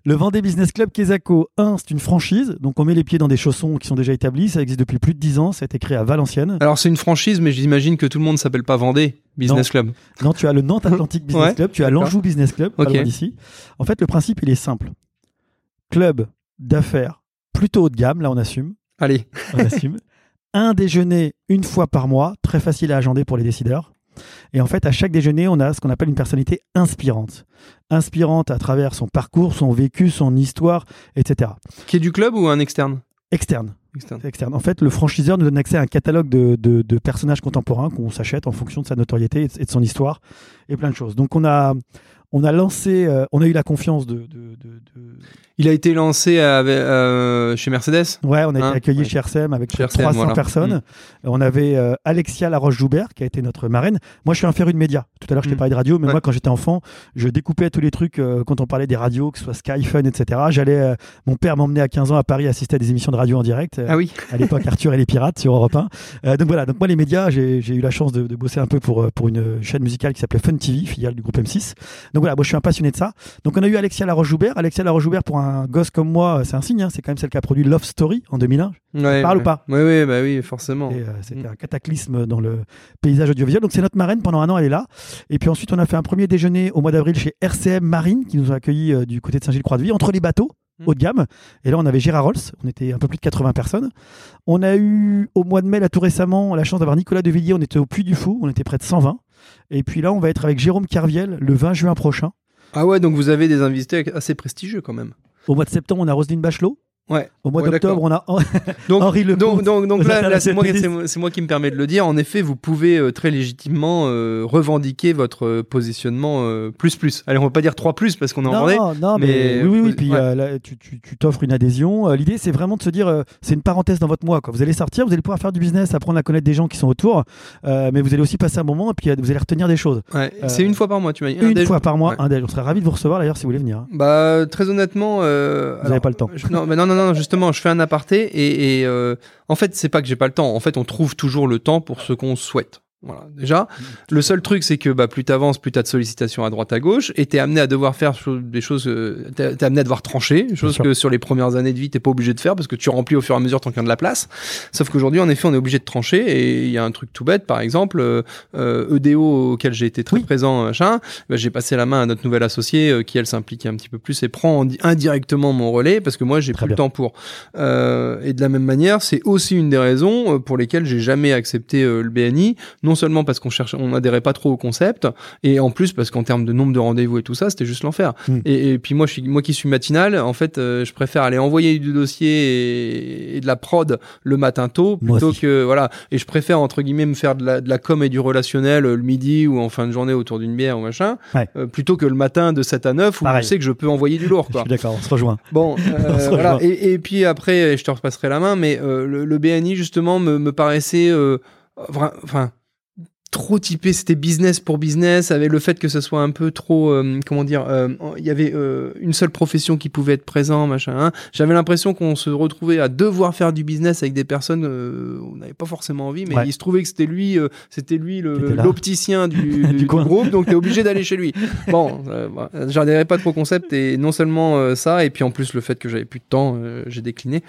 Le Vendée Business Club Kesako 1, c'est une franchise. Donc, on met les pieds dans des chaussons qui sont déjà établis. Ça existe depuis plus de 10 ans. Ça a été créé à Valenciennes. Alors c'est une franchise, mais j'imagine que tout le monde s'appelle pas Vendée Business Club. Non, tu as le Nantes Atlantic Business Ouais, Club, tu as l'Anjou Business Club, pas loin d'ici. En fait, le principe, il est simple. Club d'affaires plutôt haut de gamme, là on assume, Allez. on assume. Un déjeuner une fois par mois, très facile à agender pour les décideurs. Et en fait, à chaque déjeuner, on a ce qu'on appelle une personnalité inspirante. Inspirante à travers son parcours, son vécu, son histoire, etc. Qui est du club ou un externe? Externe. Externe. C'est externe. En fait, le franchiseur nous donne accès à un catalogue de, de- de personnages contemporains qu'on s'achète en fonction de sa notoriété et de, et de son histoire et plein de choses. Donc, on a, on a lancé, euh, on a eu la confiance de. Il a été lancé avec, euh, chez Mercedes. Ouais, on a Hein, été accueilli ouais. chez RCM avec Chez près de RCM, 300 voilà. personnes. Mm. On avait euh, Alexia Laroche-Joubert qui a été notre marraine. Moi, je suis un féru de médias. Tout à l'heure, je t'ai Mm. parlé de radio, mais Ouais. moi, quand j'étais enfant, je découpais tous les trucs euh, quand on parlait des radios, que ce soit Sky, Fun, etc. J'allais, euh, mon père m'emmenait à 15 ans à Paris assister à des émissions de radio en direct. Euh, Ah oui. à l'époque Arthur et les pirates sur Europe 1. Euh, donc voilà, donc moi les médias, j'ai eu la chance de, de bosser un peu pour, pour une chaîne musicale qui s'appelait Fun TV, filiale du groupe M6. Donc voilà, moi je suis un passionné de ça. Donc on a eu Alexia Laroche-Joubert. Alexia Laroche-Joubert, pour un gosse comme moi, euh, c'est un signe, hein. c'est quand même celle qui a produit Love Story en 2001. Ouais, parle ouais. ou pas? Oui, oui, bah oui, forcément. Euh, C'était Mm. un cataclysme dans le paysage audiovisuel. Donc c'est notre marraine pendant un an, elle est là. Et puis ensuite, on a fait un premier déjeuner au mois d'avril chez RCM Marine, qui nous a accueillis euh, du côté de Saint-Gilles-Croix-de-Vie, entre les bateaux. haut de gamme. Et là, on avait Gérard Rolls, on était un peu plus de 80 personnes. On a eu au mois de mai, là tout récemment, la chance d'avoir Nicolas Devilliers, on était au Puy du Fou, on était près de 120. Et puis là, on va être avec Jérôme Carviel le 20 juin prochain. Ah ouais, donc vous avez des invités assez prestigieux quand même. Au mois de septembre, on a Roselyne Bachelot. Ouais. Au mois Ouais, d'octobre, on a Donc, Henri Le donc, donc, donc là, là, c'est moi, qui me permet de le dire. En effet, vous pouvez euh, très légitimement euh, revendiquer votre euh, positionnement euh, plus plus. Allez, on va pas dire 3 plus parce qu'on est en Vendée. Non, non, mais, mais- oui, oui, oui. Puis là, tu, t'offres une adhésion. L'idée, c'est vraiment de se dire, c'est une parenthèse dans votre mois. Quoi. Vous allez sortir, vous allez pouvoir faire du business, apprendre à connaître des gens qui sont autour, mais vous allez aussi passer un moment et puis vous allez retenir des choses. Ouais, c'est une fois par mois, tu m'as dit. Un une fois par mois, un déj. On serait ravis de vous recevoir d'ailleurs si vous voulez venir. hein. Bah, très honnêtement, Vous avez pas le temps. je- non, mais non, non, non, justement, je fais un aparté et, et, euh, en fait, c'est pas que j'ai pas le temps. En fait, on trouve toujours le temps pour ce qu'on souhaite. Voilà, déjà. Le seul truc, c'est que bah, plus t'avances, plus t'as de sollicitations à droite à gauche, et t'es amené à devoir faire des choses, euh, t'es amené à devoir trancher, chose que sur les premières années de vie, t'es pas obligé de faire parce que tu remplis au fur et à mesure tant qu'il y a de la place. Sauf qu'aujourd'hui, en effet, on est obligé de trancher, et il y a un truc tout bête, par exemple, euh, euh, EDO auquel j'ai été très Oui. présent, machin, bah, j'ai passé la main à notre nouvelle associée euh, qui elle s'implique un petit peu plus et prend indi- indirectement mon relais parce que moi j'ai plus le bien. temps pour. Euh, et de la même manière, c'est aussi une des raisons pour lesquelles j'ai jamais accepté le BNI, non seulement parce qu'on cherchait, on n'adhérait pas trop au concept, et en plus parce qu'en termes de nombre de rendez-vous et tout ça, c'était juste l'enfer. Mm. Et, et puis moi, je suis, moi qui suis matinal, en fait, euh, je préfère aller envoyer du dossier et, et de la prod le matin tôt plutôt que voilà. Et je préfère entre guillemets me faire de la, de la com et du relationnel euh, le midi ou en fin de journée autour d'une bière ou machin, Ouais. euh, plutôt que le matin de 7 à 9 où Pareil. je sais que je peux envoyer du lourd. Je Quoi. suis d'accord, on se rejoint. Bon, voilà. Et, et puis après, je te repasserai la main, mais le, le BNI justement me, me paraissait, enfin, trop typé. C'était business pour business, avec le fait que ce soit un peu trop, euh, comment dire, euh, il y avait euh, une seule profession qui pouvait être présent, machin. hein. J'avais l'impression qu'on se retrouvait à devoir faire du business avec des personnes euh, on n'avait pas forcément envie, mais Ouais. il se trouvait que c'était lui, euh, c'était lui l'opticien du, Du groupe, donc t'es obligé d'aller chez lui. Bon, j'adhérais pas trop au concept et non seulement ça, et puis en plus le fait que j'avais plus de temps, j'ai décliné.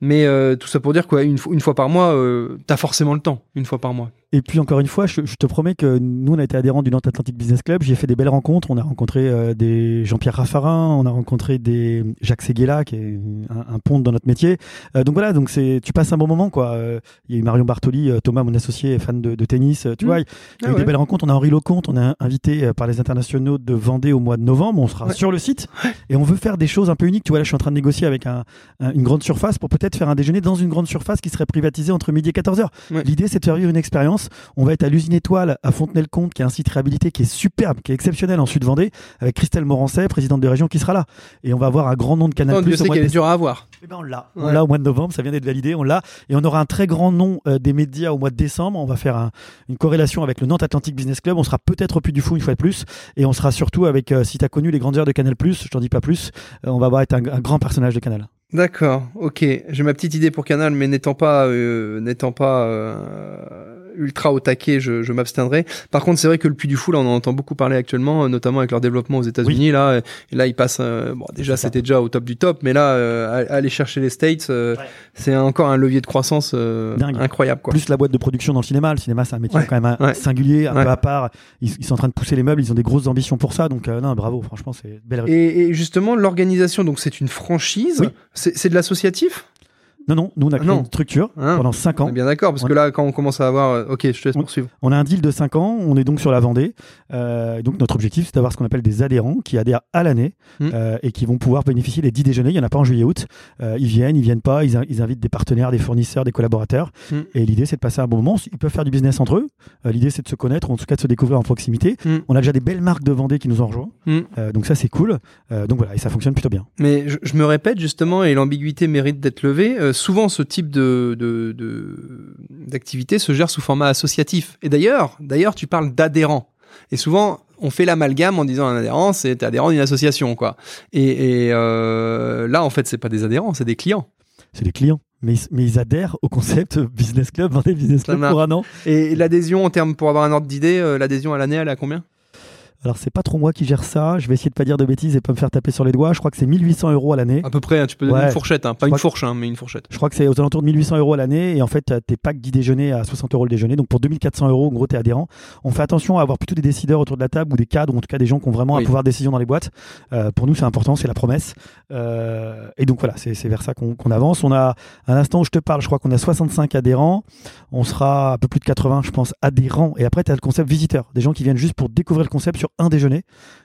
Mais euh, tout ça pour dire quoi, une, fois- une fois par mois, euh, t'as forcément le temps, une fois par mois. Et puis encore une fois, je, je te promets que nous, on a été adhérents du Nantes Atlantic Business Club. J'ai fait des belles rencontres. On a rencontré euh, des Jean-Pierre Raffarin, on a rencontré des Jacques Seguela, qui est un, un pont dans notre métier. Euh, donc voilà, donc c'est, tu passes un bon moment, quoi. Euh, Il y a eu Marion Bartoli, Thomas, mon associé, fan de, de tennis. Tu Mm. vois, il y a Ah eu ouais. des belles rencontres. On a Henri Lecomte, on a invité par les internationaux de Vendée au mois de novembre. On sera Ouais. sur le site et on veut faire des choses un peu uniques. Tu vois, là, je suis en train de négocier avec un, un- une grande surface pour peut-être faire un déjeuner dans une grande surface qui serait privatisée entre midi et 14h. Ouais. L'idée, c'est de faire vivre une expérience. On va être à l'usine Étoile à Fontenay-le-Comte, qui est un site réhabilité qui est superbe, qui est exceptionnel en Sud-Vendée, avec Christelle Morancet, présidente de région, qui sera là. Et on va avoir un grand nom de Canal Plus de qu'elle est dure à avoir. Eh ben, on l'a. Ouais. On l'a au mois de novembre, ça vient d'être validé, on l'a. Et on aura un très grand nom euh, des médias au mois de décembre. On va faire un- une corrélation avec le Nantes Atlantic Business Club. On sera peut-être au Puy du Fou une fois de plus. Et on sera surtout avec, euh, si tu as connu les grandes heures de Canal je t'en dis pas plus, euh, on va avoir être un, un grand personnage de Canal. D'accord, ok. J'ai ma petite idée pour Canal, mais n'étant pas, euh, n'étant pas euh, ultra au taquet, je, je m'abstiendrai. Par contre, c'est vrai que le Puy du Fou, là, on en entend beaucoup parler actuellement, euh, notamment avec leur développement aux États-Unis. Là, et là, ils passent. euh, bon, déjà, c'était déjà au top du top, mais là, euh, aller chercher les States, euh, Ouais. c'est encore un levier de croissance euh, incroyable, quoi. Plus la boîte de production dans le cinéma. Le cinéma, c'est un métier Ouais. quand même Ouais. singulier, un peu à part. Ils, ils sont en train de pousser les meubles, ils ont des grosses ambitions pour ça. Donc, euh, non, bravo, franchement, c'est belle. Et, et justement, l'organisation, donc c'est une franchise, Oui. c'est de l'associatif? Non, non, nous, on a créé Non. une structure Hein pendant 5 On ans. est bien d'accord, parce On- que là, quand on commence à avoir... euh, Ok, je te laisse On- poursuivre. On a un deal de 5 ans, on est donc sur la Vendée. Euh, donc notre objectif, c'est d'avoir ce qu'on appelle des adhérents qui adhèrent à l'année Mm. euh, et qui vont pouvoir bénéficier des 10 déjeuners. Il n'y en a pas en juillet-août. Euh, ils viennent, ils viennent pas, ils, in- ils invitent des partenaires, des fournisseurs, des collaborateurs. Mm. Et l'idée, c'est de passer un bon moment. Ils peuvent faire du business entre eux. L'idée, c'est de se connaître, ou en tout cas de se découvrir en proximité. Mm. On a déjà des belles marques de Vendée qui nous ont rejoints. Euh, donc ça, c'est cool. Donc voilà, et ça fonctionne plutôt bien. Mais je, je me répète justement, et l'ambiguïté mérite d'être levée. Souvent, ce type de d'activité se gère sous format associatif. Et d'ailleurs, d'ailleurs, tu parles d'adhérents. Et souvent, on fait l'amalgame en disant un adhérent, c'est adhérent d'une association, quoi. Et, et, euh, là, en fait, c'est pas des adhérents, c'est des clients. C'est des clients. Mais, ils- mais ils adhèrent au concept Business Club, Vendée Business Club pour un an. Et l'adhésion, en termes pour avoir un ordre d'idée, euh, l'adhésion à l'année, elle est à combien? Alors, c'est pas trop moi qui gère ça. Je vais essayer de pas dire de bêtises et pas me faire taper sur les doigts. Je crois que c'est 1800 euros à l'année. À peu près, hein, tu peux donner Ouais. une fourchette, hein. pas une fourche, hein, mais une fourchette. Je crois que c'est aux alentours de 1800 euros à l'année. Et en fait, tes packs 10 déjeuners à 60 euros le déjeuner. Donc, pour 2400 euros, en gros, tu es adhérent. On fait attention à avoir plutôt des décideurs autour de la table ou des cadres, ou en tout cas des gens qui ont vraiment Oui. un pouvoir de décision dans les boîtes. Euh, pour nous, c'est important, c'est la promesse. Euh, et donc, voilà, c'est vers ça qu'on avance. On a, à l'instant où je te parle, je crois qu'on a 65 adhérents. On sera un peu plus de 80, je pense, adhérents. Et après, tu as le concept visiteur. Des gens qui viennent juste pour découvrir le concept sur un déjeuner.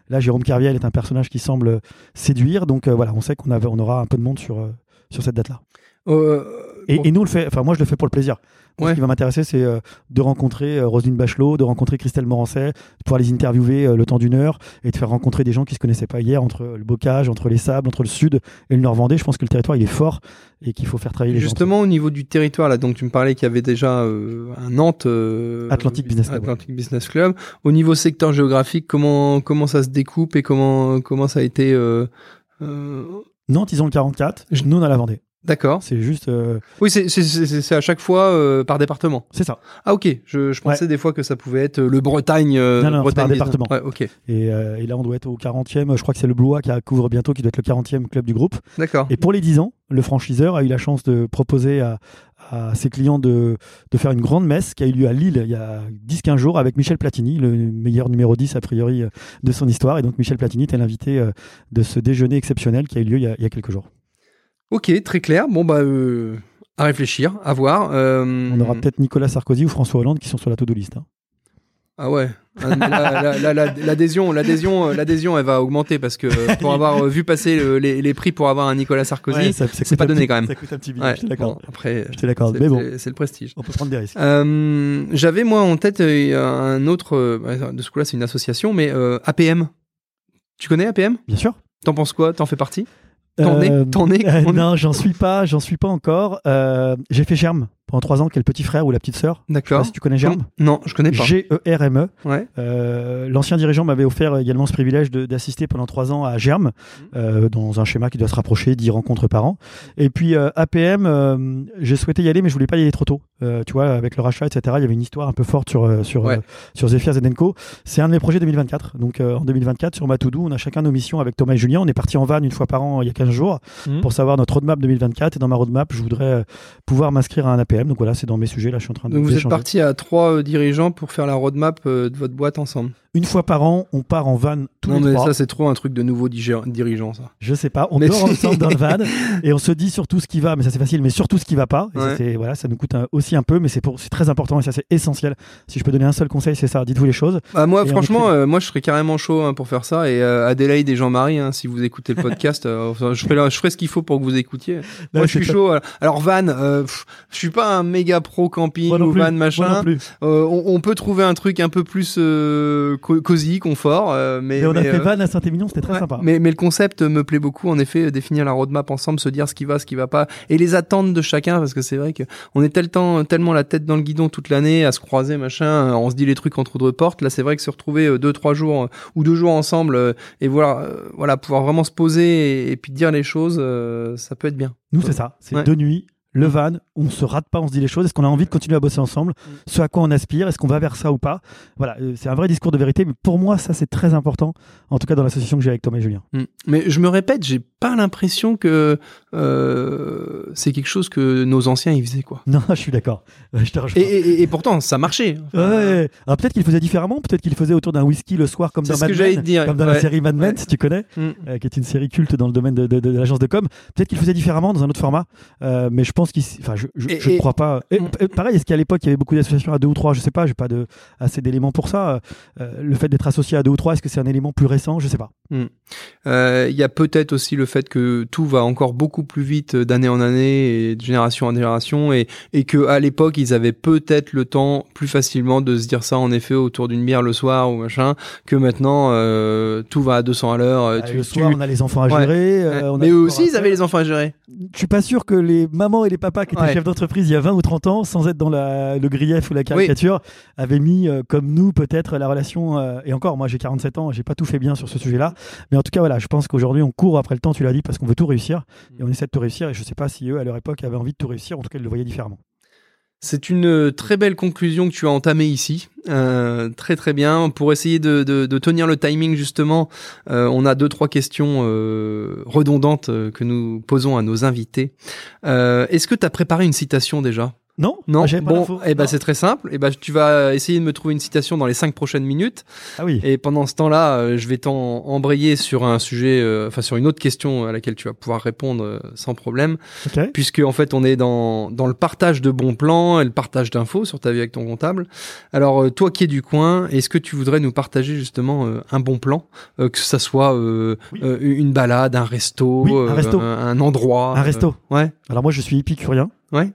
Là, Jérôme Carviel est un personnage qui semble séduire. Donc, euh, voilà, on sait qu'on on aura un peu de monde sur, euh, sur cette date-là. Euh, Et, bon. et nous, on le fait, enfin, moi, je le fais pour le plaisir. Moi, Ouais. Ce qui va m'intéresser, c'est euh, de rencontrer euh, Roselyne Bachelot, de rencontrer Christelle Morancet, de pouvoir les interviewer euh, le temps d'une heure et de faire rencontrer des gens qui se connaissaient pas hier entre le bocage, entre les sables, entre le sud et le Nord-Vendée. Je pense que le territoire, il est fort et qu'il faut faire travailler les gens. Justement, au niveau du territoire, là, donc tu me parlais qu'il y avait déjà euh, un Nantes Atlantic Business Club, Atlantic Business Club. Au niveau secteur géographique, comment comment ça se découpe et comment comment ça a été Nantes, ils ont le 44. Nous, on a la Vendée. D'accord. C'est juste. euh, Oui, c'est à chaque fois euh, par département. c'est ça. Ah ok. Je, je pensais des fois que ça pouvait être le Bretagne. euh, Non, non, Bretagne par département. Ouais, ok. Et, euh, et là, on doit être au 40e. Je crois que c'est le Blois qui couvre bientôt, qui doit être le 40e club du groupe. D'accord. Et pour les 10 ans, le franchiseur a eu la chance de proposer à, à ses clients de, de faire une grande messe qui a eu lieu à Lille il y a 10-15 jours avec Michel Platini, le meilleur numéro 10 a priori euh, de son histoire. Et donc Michel Platini était l'invité euh, de ce déjeuner exceptionnel qui a eu lieu il y a, il y a quelques jours. Ok, très clair. Bon bah euh, à réfléchir, à voir. Euh, On aura peut-être Nicolas Sarkozy ou François Hollande qui sont sur la to-do list. hein. Ah ouais. Ah, L'adhésion, l'adhésion, euh, l'adhésion, elle va augmenter parce que pour avoir vu passer le- les, les prix pour avoir un Nicolas Sarkozy, Ouais, c'est pas donné petit- quand même. Ça coûte un petit billet, ouais, je te l'accorde. bon, après, Je te l'accorde, c'est- mais bon. c'est- le prestige. On peut prendre des risques. Euh, J'avais moi en tête un autre, de ce coup-là c'est une association, mais euh, APM. Tu connais APM Bien sûr. T'en penses quoi? T'en fais partie? T'en es euh, Non, j'en suis pas, j'en suis pas encore. Euh, J'ai fait Germe pendant trois ans, qui est le petit frère ou la petite sœur? D'accord. si tu connais Germe. Non, je connais pas. G-E-R-M-E. Ouais. Euh, L'ancien dirigeant m'avait offert également ce privilège d'assister pendant trois ans à Germe, Mmh. euh, dans un schéma qui doit se rapprocher, 10 rencontres par an. Et puis euh, APM, j'ai souhaité y aller, mais je voulais pas y aller trop tôt. Tu vois, avec le rachat, etc., il y avait une histoire un peu forte sur, sur, Ouais. sur Zephyr Zedenko. C'est un de mes projets 2024. Donc en 2024, sur Matoudou, on a chacun nos missions avec Thomas et Julien. On est parti en van une fois par an il y a 15 jours Mhm. pour savoir notre roadmap 2024. Et dans ma roadmap, je voudrais pouvoir m'inscrire à un APM. Donc voilà, c'est dans mes sujets. Là, je suis en train de Donc vous êtes parti à trois euh, dirigeants pour faire la roadmap euh, de votre boîte ensemble. Une fois par an, on part en van tous non les mais trois. ça c'est trop un truc de nouveau dirigeant ça. Je sais pas. On Mais dort ensemble dans le van et on se dit surtout ce qui va, mais ça c'est facile, mais surtout ce qui va pas. Et ça, Ouais. voilà, ça nous coûte un- aussi un peu, mais c'est très important et ça c'est essentiel. Si je peux donner un seul conseil, c'est ça. Dites-vous les choses. Bah moi franchement euh, moi je serais carrément chaud hein, pour faire ça et euh, Adélaïde et Jean-Marie hein, si vous écoutez le podcast euh, je ferai la- je ferai ce qu'il faut pour que vous écoutiez. moi je suis chaud. alors- van euh, pff, je suis pas un méga pro camping ou van machin. on, on peut trouver un truc un peu plus cosy, confort euh, mais Et on a mais, fait euh, van à Saint-Émilion, c'était très Ouais, sympa. Mais, mais le concept me plaît beaucoup, en effet, euh, définir la roadmap ensemble, se dire ce qui va, ce qui va pas, et les attentes de chacun, parce que c'est vrai que on est tel temps, tellement la tête dans le guidon toute l'année, à se croiser, machin, on se dit les trucs entre deux portes. Là, c'est vrai que se retrouver deux, trois jours ou deux jours ensemble, et voilà, voilà, pouvoir vraiment se poser et, et puis dire les choses, ça peut être bien. Nous c'est ça. C'est Ouais. deux nuits. Le van, on se rate pas, on se dit les choses. Est-ce qu'on a envie de continuer à bosser ensemble Mm. Ce à quoi on aspire Est-ce qu'on va vers ça ou pas? Voilà, euh, c'est un vrai discours de vérité. Mais pour moi, ça c'est très important. En tout cas, dans l'association que j'ai avec Thomas et Julien. Mm. Mais je me répète, j'ai pas l'impression que euh, c'est quelque chose que nos anciens ils faisaient quoi. Non, je suis d'accord. Ouais, Je te rejoins. Et, et- et pourtant, ça marchait. Ouais. Alors peut-être qu'il faisait différemment, peut-être qu'il faisait autour d'un whisky le soir comme dans ce Mad que j'allais Men, te dire, comme dans ouais. la série Mad Men, Ouais. si tu connais, Mm. euh, qui est une série culte dans le domaine de, de- de l'agence de com. Peut-être qu'il faisait différemment dans un autre format, euh, mais je pense qu'il, s- enfin, je, Et- ne et- crois pas. Et, Mm. euh, pareil, est-ce qu'à l'époque il y avait beaucoup d'associations à deux ou trois? Je sais pas, j'ai pas de assez d'éléments pour ça. Euh, le fait d'être associé à deux ou trois, est-ce que c'est un élément plus récent? Je sais pas. Euh, Il y a peut-être aussi le fait que tout va encore beaucoup plus vite euh, d'année en année et de génération en génération et, et que à l'époque ils avaient peut-être le temps plus facilement de se dire ça en effet autour d'une bière le soir ou machin que maintenant euh, tout va à 200 à l'heure. euh, Euh, tu- le tu- soir, on a les enfants à gérer. Ouais. euh, on a Mais eux aussi ils avaient les enfants à gérer. Je suis pas sûr que les mamans et les papas qui étaient Ouais. chefs d'entreprise il y a 20 ou 30 ans, sans être dans la, le grief ou la caricature, avaient mis euh, comme nous peut-être la relation. euh, et encore, moi j'ai 47 ans, j'ai pas tout fait bien sur ce sujet-là. Mais en tout cas, voilà, je pense qu'aujourd'hui on court après le temps, tu l'as dit, parce qu'on veut tout réussir. Et on essaie de tout réussir. Et je sais pas si eux, à leur époque, avaient envie de tout réussir. En tout cas, ils le voyaient différemment. C'est une très belle conclusion que tu as entamée ici. Euh, très très bien. Pour essayer de, tenir le timing justement, euh, on a deux trois questions euh, redondantes euh, que nous posons à nos invités. Euh, Est-ce que tu as préparé une citation déjà? Non Non. Ah, j'avais pas bon, l'info. eh ben c'est très simple. Eh ben tu vas essayer de me trouver une citation dans les cinq prochaines minutes. Ah oui. Et pendant ce temps-là, euh, je vais t'en embrayer sur un sujet, euh, enfin sur une autre question à laquelle tu vas pouvoir répondre euh, sans problème, Ok. puisque en fait on est dans, dans le partage de bons plans et le partage d'infos sur ta vie avec ton comptable. Alors toi qui es du coin, est-ce que tu voudrais nous partager justement un bon plan, que ça soit Oui. une balade, un resto, Oui, un resto. un, un endroit, Un resto. ouais. Alors moi, je suis épicurien. Ouais.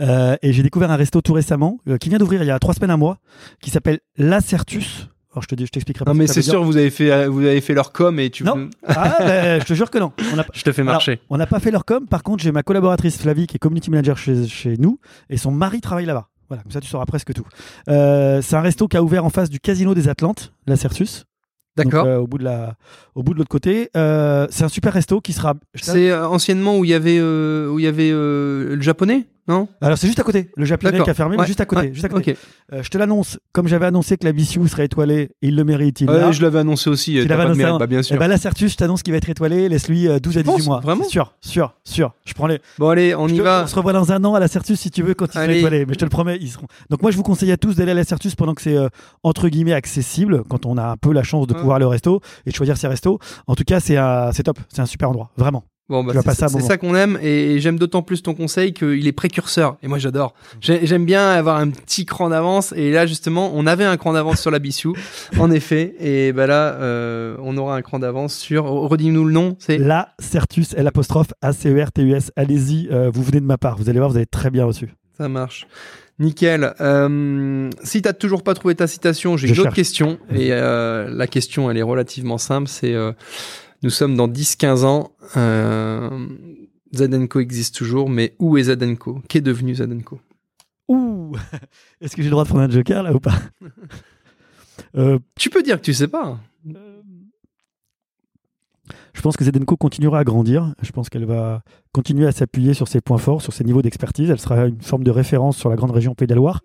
Euh, et j'ai découvert un resto tout récemment, euh, qui vient d'ouvrir il y a trois semaines, un mois, qui s'appelle L'Acertus. Alors je te dis, je t'expliquerai pas. Non mais c'est sûr, vous avez fait, euh, vous avez fait leur com et tu. Non. Ah, ben, je te jure que non. On a, Je te fais Alors, marcher. on n'a pas fait leur com. Par contre, j'ai ma collaboratrice Flavie qui est community manager chez, chez nous et son mari travaille là-bas. Voilà, comme ça tu sauras presque tout. Euh, c'est un resto qui a ouvert en face du Casino des Atlantes, la Certus. Donc, D'accord. euh, au bout de la, au bout de l'autre côté. Euh, c'est un super resto qui sera. C'est anciennement où il y avait euh, où il y avait euh, le japonais, non Alors c'est juste à côté. Le japonais D'accord. qui a fermé, mais juste à côté. ouais, juste à côté. Ok. Euh, je te l'annonce. Comme j'avais annoncé que la Bissou serait étoilée, il le mérite. Il Ouais, l'a. je l'avais annoncé aussi. euh, Tu l'avais annoncé mérite, avant. bah, bien Et sûr. ben la Certus, je t'annonce qu'il va être étoilé. Laisse-lui euh, 12 à 18 penses mois. Vraiment sûr, sûr, sûr. Je prends les. Bon allez, on Je y te- va. On se revoit dans un an à la Certus si tu veux quand ils seront Allez. étoilés. Mais je te le promets, ils seront. Donc moi, je vous conseille à tous d'aller à la Certus pendant que c'est euh, entre guillemets accessible, quand on a un peu la chance de pouvoir aller au resto et de choisir ses restos. En tout cas, c'est euh, c'est top. C'est un super endroit, vraiment. Bon, bah, c'est ça qu'on aime et j'aime d'autant plus ton conseil qu'il est précurseur. Et moi, j'adore. J'ai- J'aime bien avoir un petit cran d'avance. Et là, justement, on avait un cran d'avance sur la Bissou, en effet. Et bah là, euh, on aura un cran d'avance sur. Redis-nous le nom. C'est La Certus, L apostrophe A C E R T U S. Allez-y, euh, vous venez de ma part. Vous allez voir, vous allez très bien reçu. Ça marche. Nickel. Euh, si t'as toujours pas trouvé ta citation, j'ai une autre question. Et euh, la question, elle est relativement simple. C'est, euh, nous sommes dans 10-15 ans. Euh, Zadenko existe toujours, mais où est Zadenko? Qu'est devenu Zadenko? Ouh Est-ce que j'ai le droit de prendre un joker là ou pas? Euh, Tu peux dire que tu sais pas. Je pense que Zedenko continuera à grandir. Je pense qu'elle va continuer à s'appuyer sur ses points forts, sur ses niveaux d'expertise. Elle sera une forme de référence sur la grande région Pays de la Loire.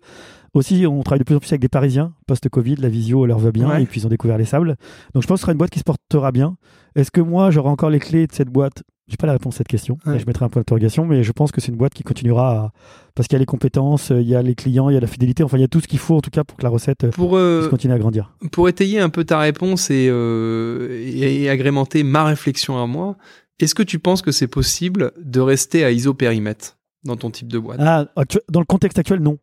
Aussi, on travaille de plus en plus avec des Parisiens. Post-Covid, la visio leur va bien Ouais. et puis ils ont découvert les sables. Donc je pense que ce sera une boîte qui se portera bien. Est-ce que moi, j'aurai encore les clés de cette boîte? J'ai pas la réponse à cette question. Ouais. Je mettrai un point d'interrogation, mais je pense que c'est une boîte qui continuera à... Parce qu'il y a les compétences, il y a les clients, il y a la fidélité. Enfin, il y a tout ce qu'il faut en tout cas pour que la recette euh, Pour, euh, puisse continuer à grandir. pour étayer un peu ta réponse et, euh, et, et agrémenter ma réflexion à moi, est-ce que tu penses que c'est possible de rester à isopérimètre dans ton type de boîte? Ah, dans le contexte actuel, non.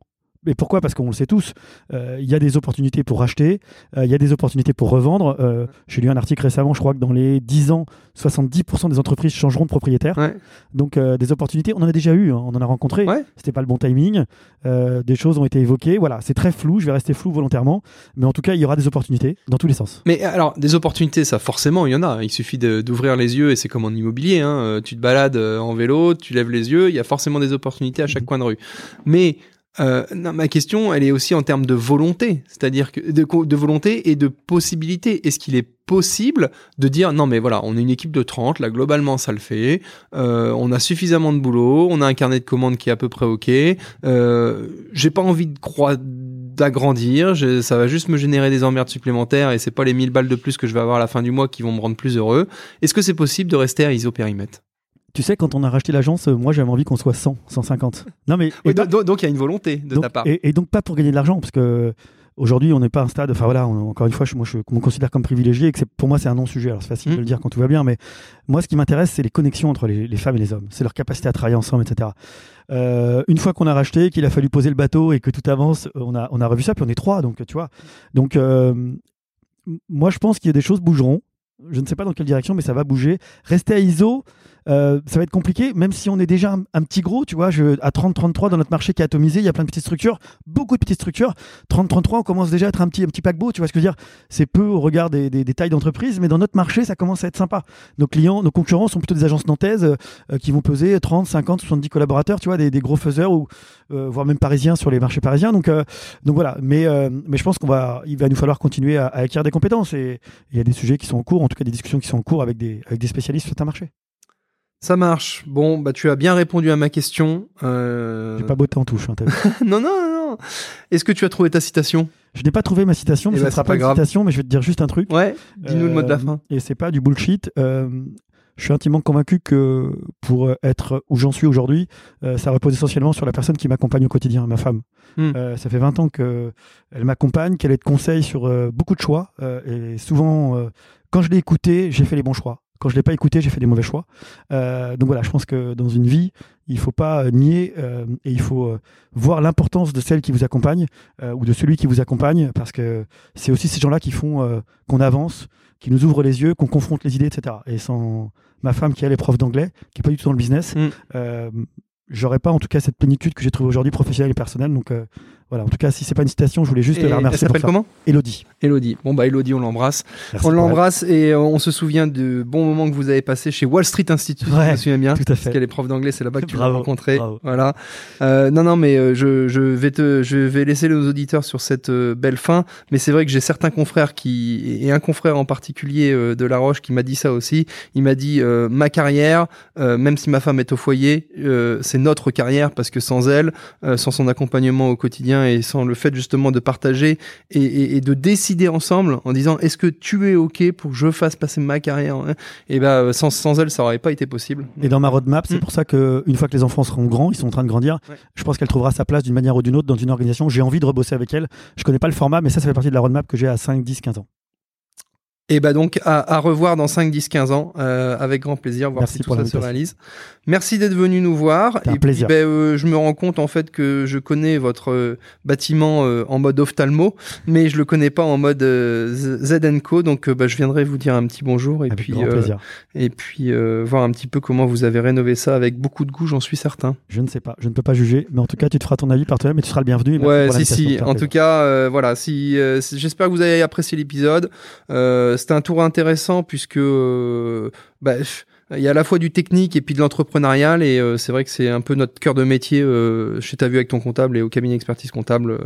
Mais pourquoi? Parce qu'on le sait tous, euh, il y a des opportunités pour racheter, euh, il y a des opportunités pour revendre. Euh, J'ai lu un article récemment, je crois que dans les 10 ans, 70% des entreprises changeront de propriétaire. Ouais. Donc des opportunités, on en a déjà eu, hein, on en a rencontré. Ouais. C'était pas le bon timing. Des choses ont été évoquées. Voilà, c'est très flou, je vais rester flou volontairement. Mais en tout cas, il y aura des opportunités dans tous les sens. Mais alors, des opportunités, ça forcément, il y en a. Il suffit d'ouvrir les yeux et c'est comme en immobilier. Hein. Tu te balades en vélo, tu lèves les yeux, il y a forcément des opportunités à chaque Mhm. coin de rue. Mais euh, non, ma question, elle est aussi en termes de volonté, c'est-à-dire de, volonté et de possibilité. Est-ce qu'il est possible de dire non mais voilà, on est une équipe de 30, là globalement ça le fait, euh, on a suffisamment de boulot, on a un carnet de commandes qui est à peu près ok, euh, j'ai pas envie de croire d'agrandir, ça va juste me générer des emmerdes supplémentaires et c'est pas les 1000 balles de plus que je vais avoir à la fin du mois qui vont me rendre plus heureux. Est-ce que c'est possible de rester à isopérimètre? Tu sais, quand on a racheté l'agence, euh, moi j'avais envie qu'on soit 100, 150. Non mais Oui, donc- il y a une volonté de donc, ta part. Et, et donc pas pour gagner de l'argent, parce que aujourd'hui on n'est pas à un stade. Enfin voilà, on- encore une fois, je, moi je me considère comme privilégié et que pour moi c'est un non-sujet. Alors c'est facile de le dire quand tout va bien, mais moi ce qui m'intéresse c'est les connexions entre les, les femmes et les hommes, c'est leur capacité à travailler ensemble, etc. Euh, une fois qu'on a racheté, qu'il a fallu poser le bateau et que tout avance, on a on a revu ça, puis on est trois, donc tu vois. Donc euh, moi je pense qu'il y a des choses bougeront. Je ne sais pas dans quelle direction, mais ça va bouger. Rester à ISO, euh, ça va être compliqué, même si on est déjà un, petit gros, tu vois, je, à 30-33 dans notre marché qui est atomisé, il y a plein de petites structures, beaucoup de petites structures. 30-33, on commence déjà à être un petit, petit paquebot, tu vois ce que je veux dire? C'est peu au regard des, tailles d'entreprise, mais dans notre marché, ça commence à être sympa. Nos clients, nos concurrents sont plutôt des agences nantaises euh, qui vont peser 30, 50, 70 collaborateurs, tu vois, des, gros faiseurs, ou euh, voire même parisiens sur les marchés parisiens. Donc, euh, voilà, mais, euh, je pense qu'on va, il va nous falloir continuer à, acquérir des compétences et il y a des sujets qui sont en cours, en tout cas des discussions qui sont en cours avec des, avec des spécialistes sur un marché. Ça marche. Bon, bah tu as bien répondu à ma question. Euh... J'ai pas botté en touche. Hein, non, non, non. Est-ce que tu as trouvé ta citation? Je n'ai pas trouvé ma citation, mais Eh ce ben, sera pas une grave. citation, mais je vais te dire juste un truc. Ouais. Dis-nous le mot de la Euh, fin. Et c'est pas du bullshit. Euh, je suis intimement convaincu que pour être où j'en suis aujourd'hui, euh, ça repose essentiellement sur la personne qui m'accompagne au quotidien, ma femme. Hmm. Ça fait 20 ans qu'elle m'accompagne, qu'elle est de conseil sur beaucoup de choix. et souvent, quand je l'ai écoutée, j'ai fait les bons choix. Quand je l'ai pas écouté, j'ai fait des mauvais choix. Euh, donc voilà, je pense que dans une vie, il faut pas euh, nier euh, et il faut voir l'importance de celle qui vous accompagne ou de celui qui vous accompagne parce que c'est aussi ces gens-là qui font qu'on avance, qui nous ouvrent les yeux, qu'on confronte les idées, etc. Et sans ma femme qui elle est prof d'anglais, qui est pas du tout dans le business, Mm. j'aurais pas en tout cas cette plénitude que j'ai trouvée aujourd'hui professionnelle et personnelle. Donc euh, voilà, en tout cas, si c'est pas une citation, je voulais juste Et la elle remercier pour s'appelle comment Elodie. Elodie. Bon bah Elodie, on l'embrasse. On elle. l'embrasse et euh, on se souvient de bons moments que vous avez passés chez Wall Street Institute, si je Ouais, me souviens bien. Tout à Parce fait. qu'elle est prof d'anglais, c'est là-bas que tu l'as Bravo, rencontrée. bravo. Voilà. Euh, non, non, mais euh, je, je vais te, je vais laisser les auditeurs sur cette euh, belle fin. Mais c'est vrai que j'ai certains confrères qui, et un confrère en particulier de La Roche qui m'a dit ça aussi. Il m'a dit euh, ma carrière, euh, même si ma femme est au foyer, euh, c'est notre carrière parce que sans elle, euh, sans son accompagnement au quotidien et sans le fait justement de partager et, et- et de décider ensemble en disant est-ce que tu es ok pour que je fasse passer ma carrière, hein? Et ben euh, sans, sans elle, ça aurait pas été possible. Et dans ma roadmap, c'est Mm. pour ça que une fois que les enfants seront grands, ils sont en train de grandir, Ouais. je pense qu'elle trouvera sa place d'une manière ou d'une autre dans une organisation. J'ai envie de rebosser avec elle. Je connais pas le format, mais ça, ça fait partie de la roadmap que j'ai à 5, 10, 15 ans. Et bah donc à, à revoir dans 5, 10, 15 ans euh, avec grand plaisir, voir Merci si tout ça se réalise. Merci d'être venu nous voir. C'était un Et puis plaisir. ben, euh, je me rends compte en fait que je connais votre euh, bâtiment euh, en mode ophtalmo, mais je le connais pas en mode euh, Z Z Co. Donc euh, bah, je viendrai vous dire un petit bonjour et Avec puis euh, plaisir. et puis euh, voir un petit peu comment vous avez rénové ça avec beaucoup de goût, j'en suis certain. Je ne sais pas, je ne peux pas juger, mais en tout cas, tu te feras ton avis par toi-même et tu seras le bienvenu. Et Ouais, si, si. En tout plaisir. cas, euh, voilà. Si, euh, si- j'espère que vous avez apprécié l'épisode. Euh, C'était un tour intéressant puisque euh, bah, il y a à la fois du technique et puis de l'entrepreneurial et euh, c'est vrai que c'est un peu notre cœur de métier euh, chez Ta Vue avec ton comptable et au cabinet expertise comptable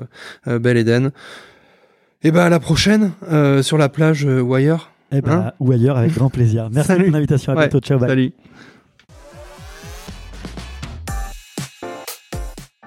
euh, Belle Eden. Et ben à la prochaine sur la plage ou ailleurs. Eh ben, Hein ou ailleurs, avec grand plaisir. Merci Salut. pour ton invitation. À Ouais, bientôt. Ciao. bye. Salut.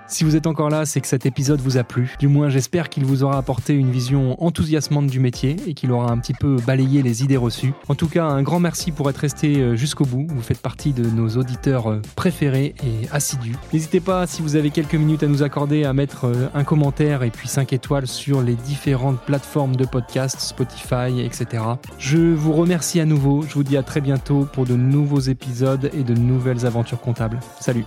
Si vous êtes encore là, c'est que cet épisode vous a plu. Du moins, j'espère qu'il vous aura apporté une vision enthousiasmante du métier et qu'il aura un petit peu balayé les idées reçues. En tout cas, un grand merci pour être resté euh, jusqu'au bout. Vous faites partie de nos auditeurs euh, préférés et assidus. N'hésitez pas, si vous avez quelques minutes à nous accorder, à mettre euh, un commentaire et puis 5 étoiles sur les différentes plateformes de podcast, Spotify, etc. Je vous remercie à nouveau. Je vous dis à très bientôt pour de nouveaux épisodes et de nouvelles aventures comptables. Salut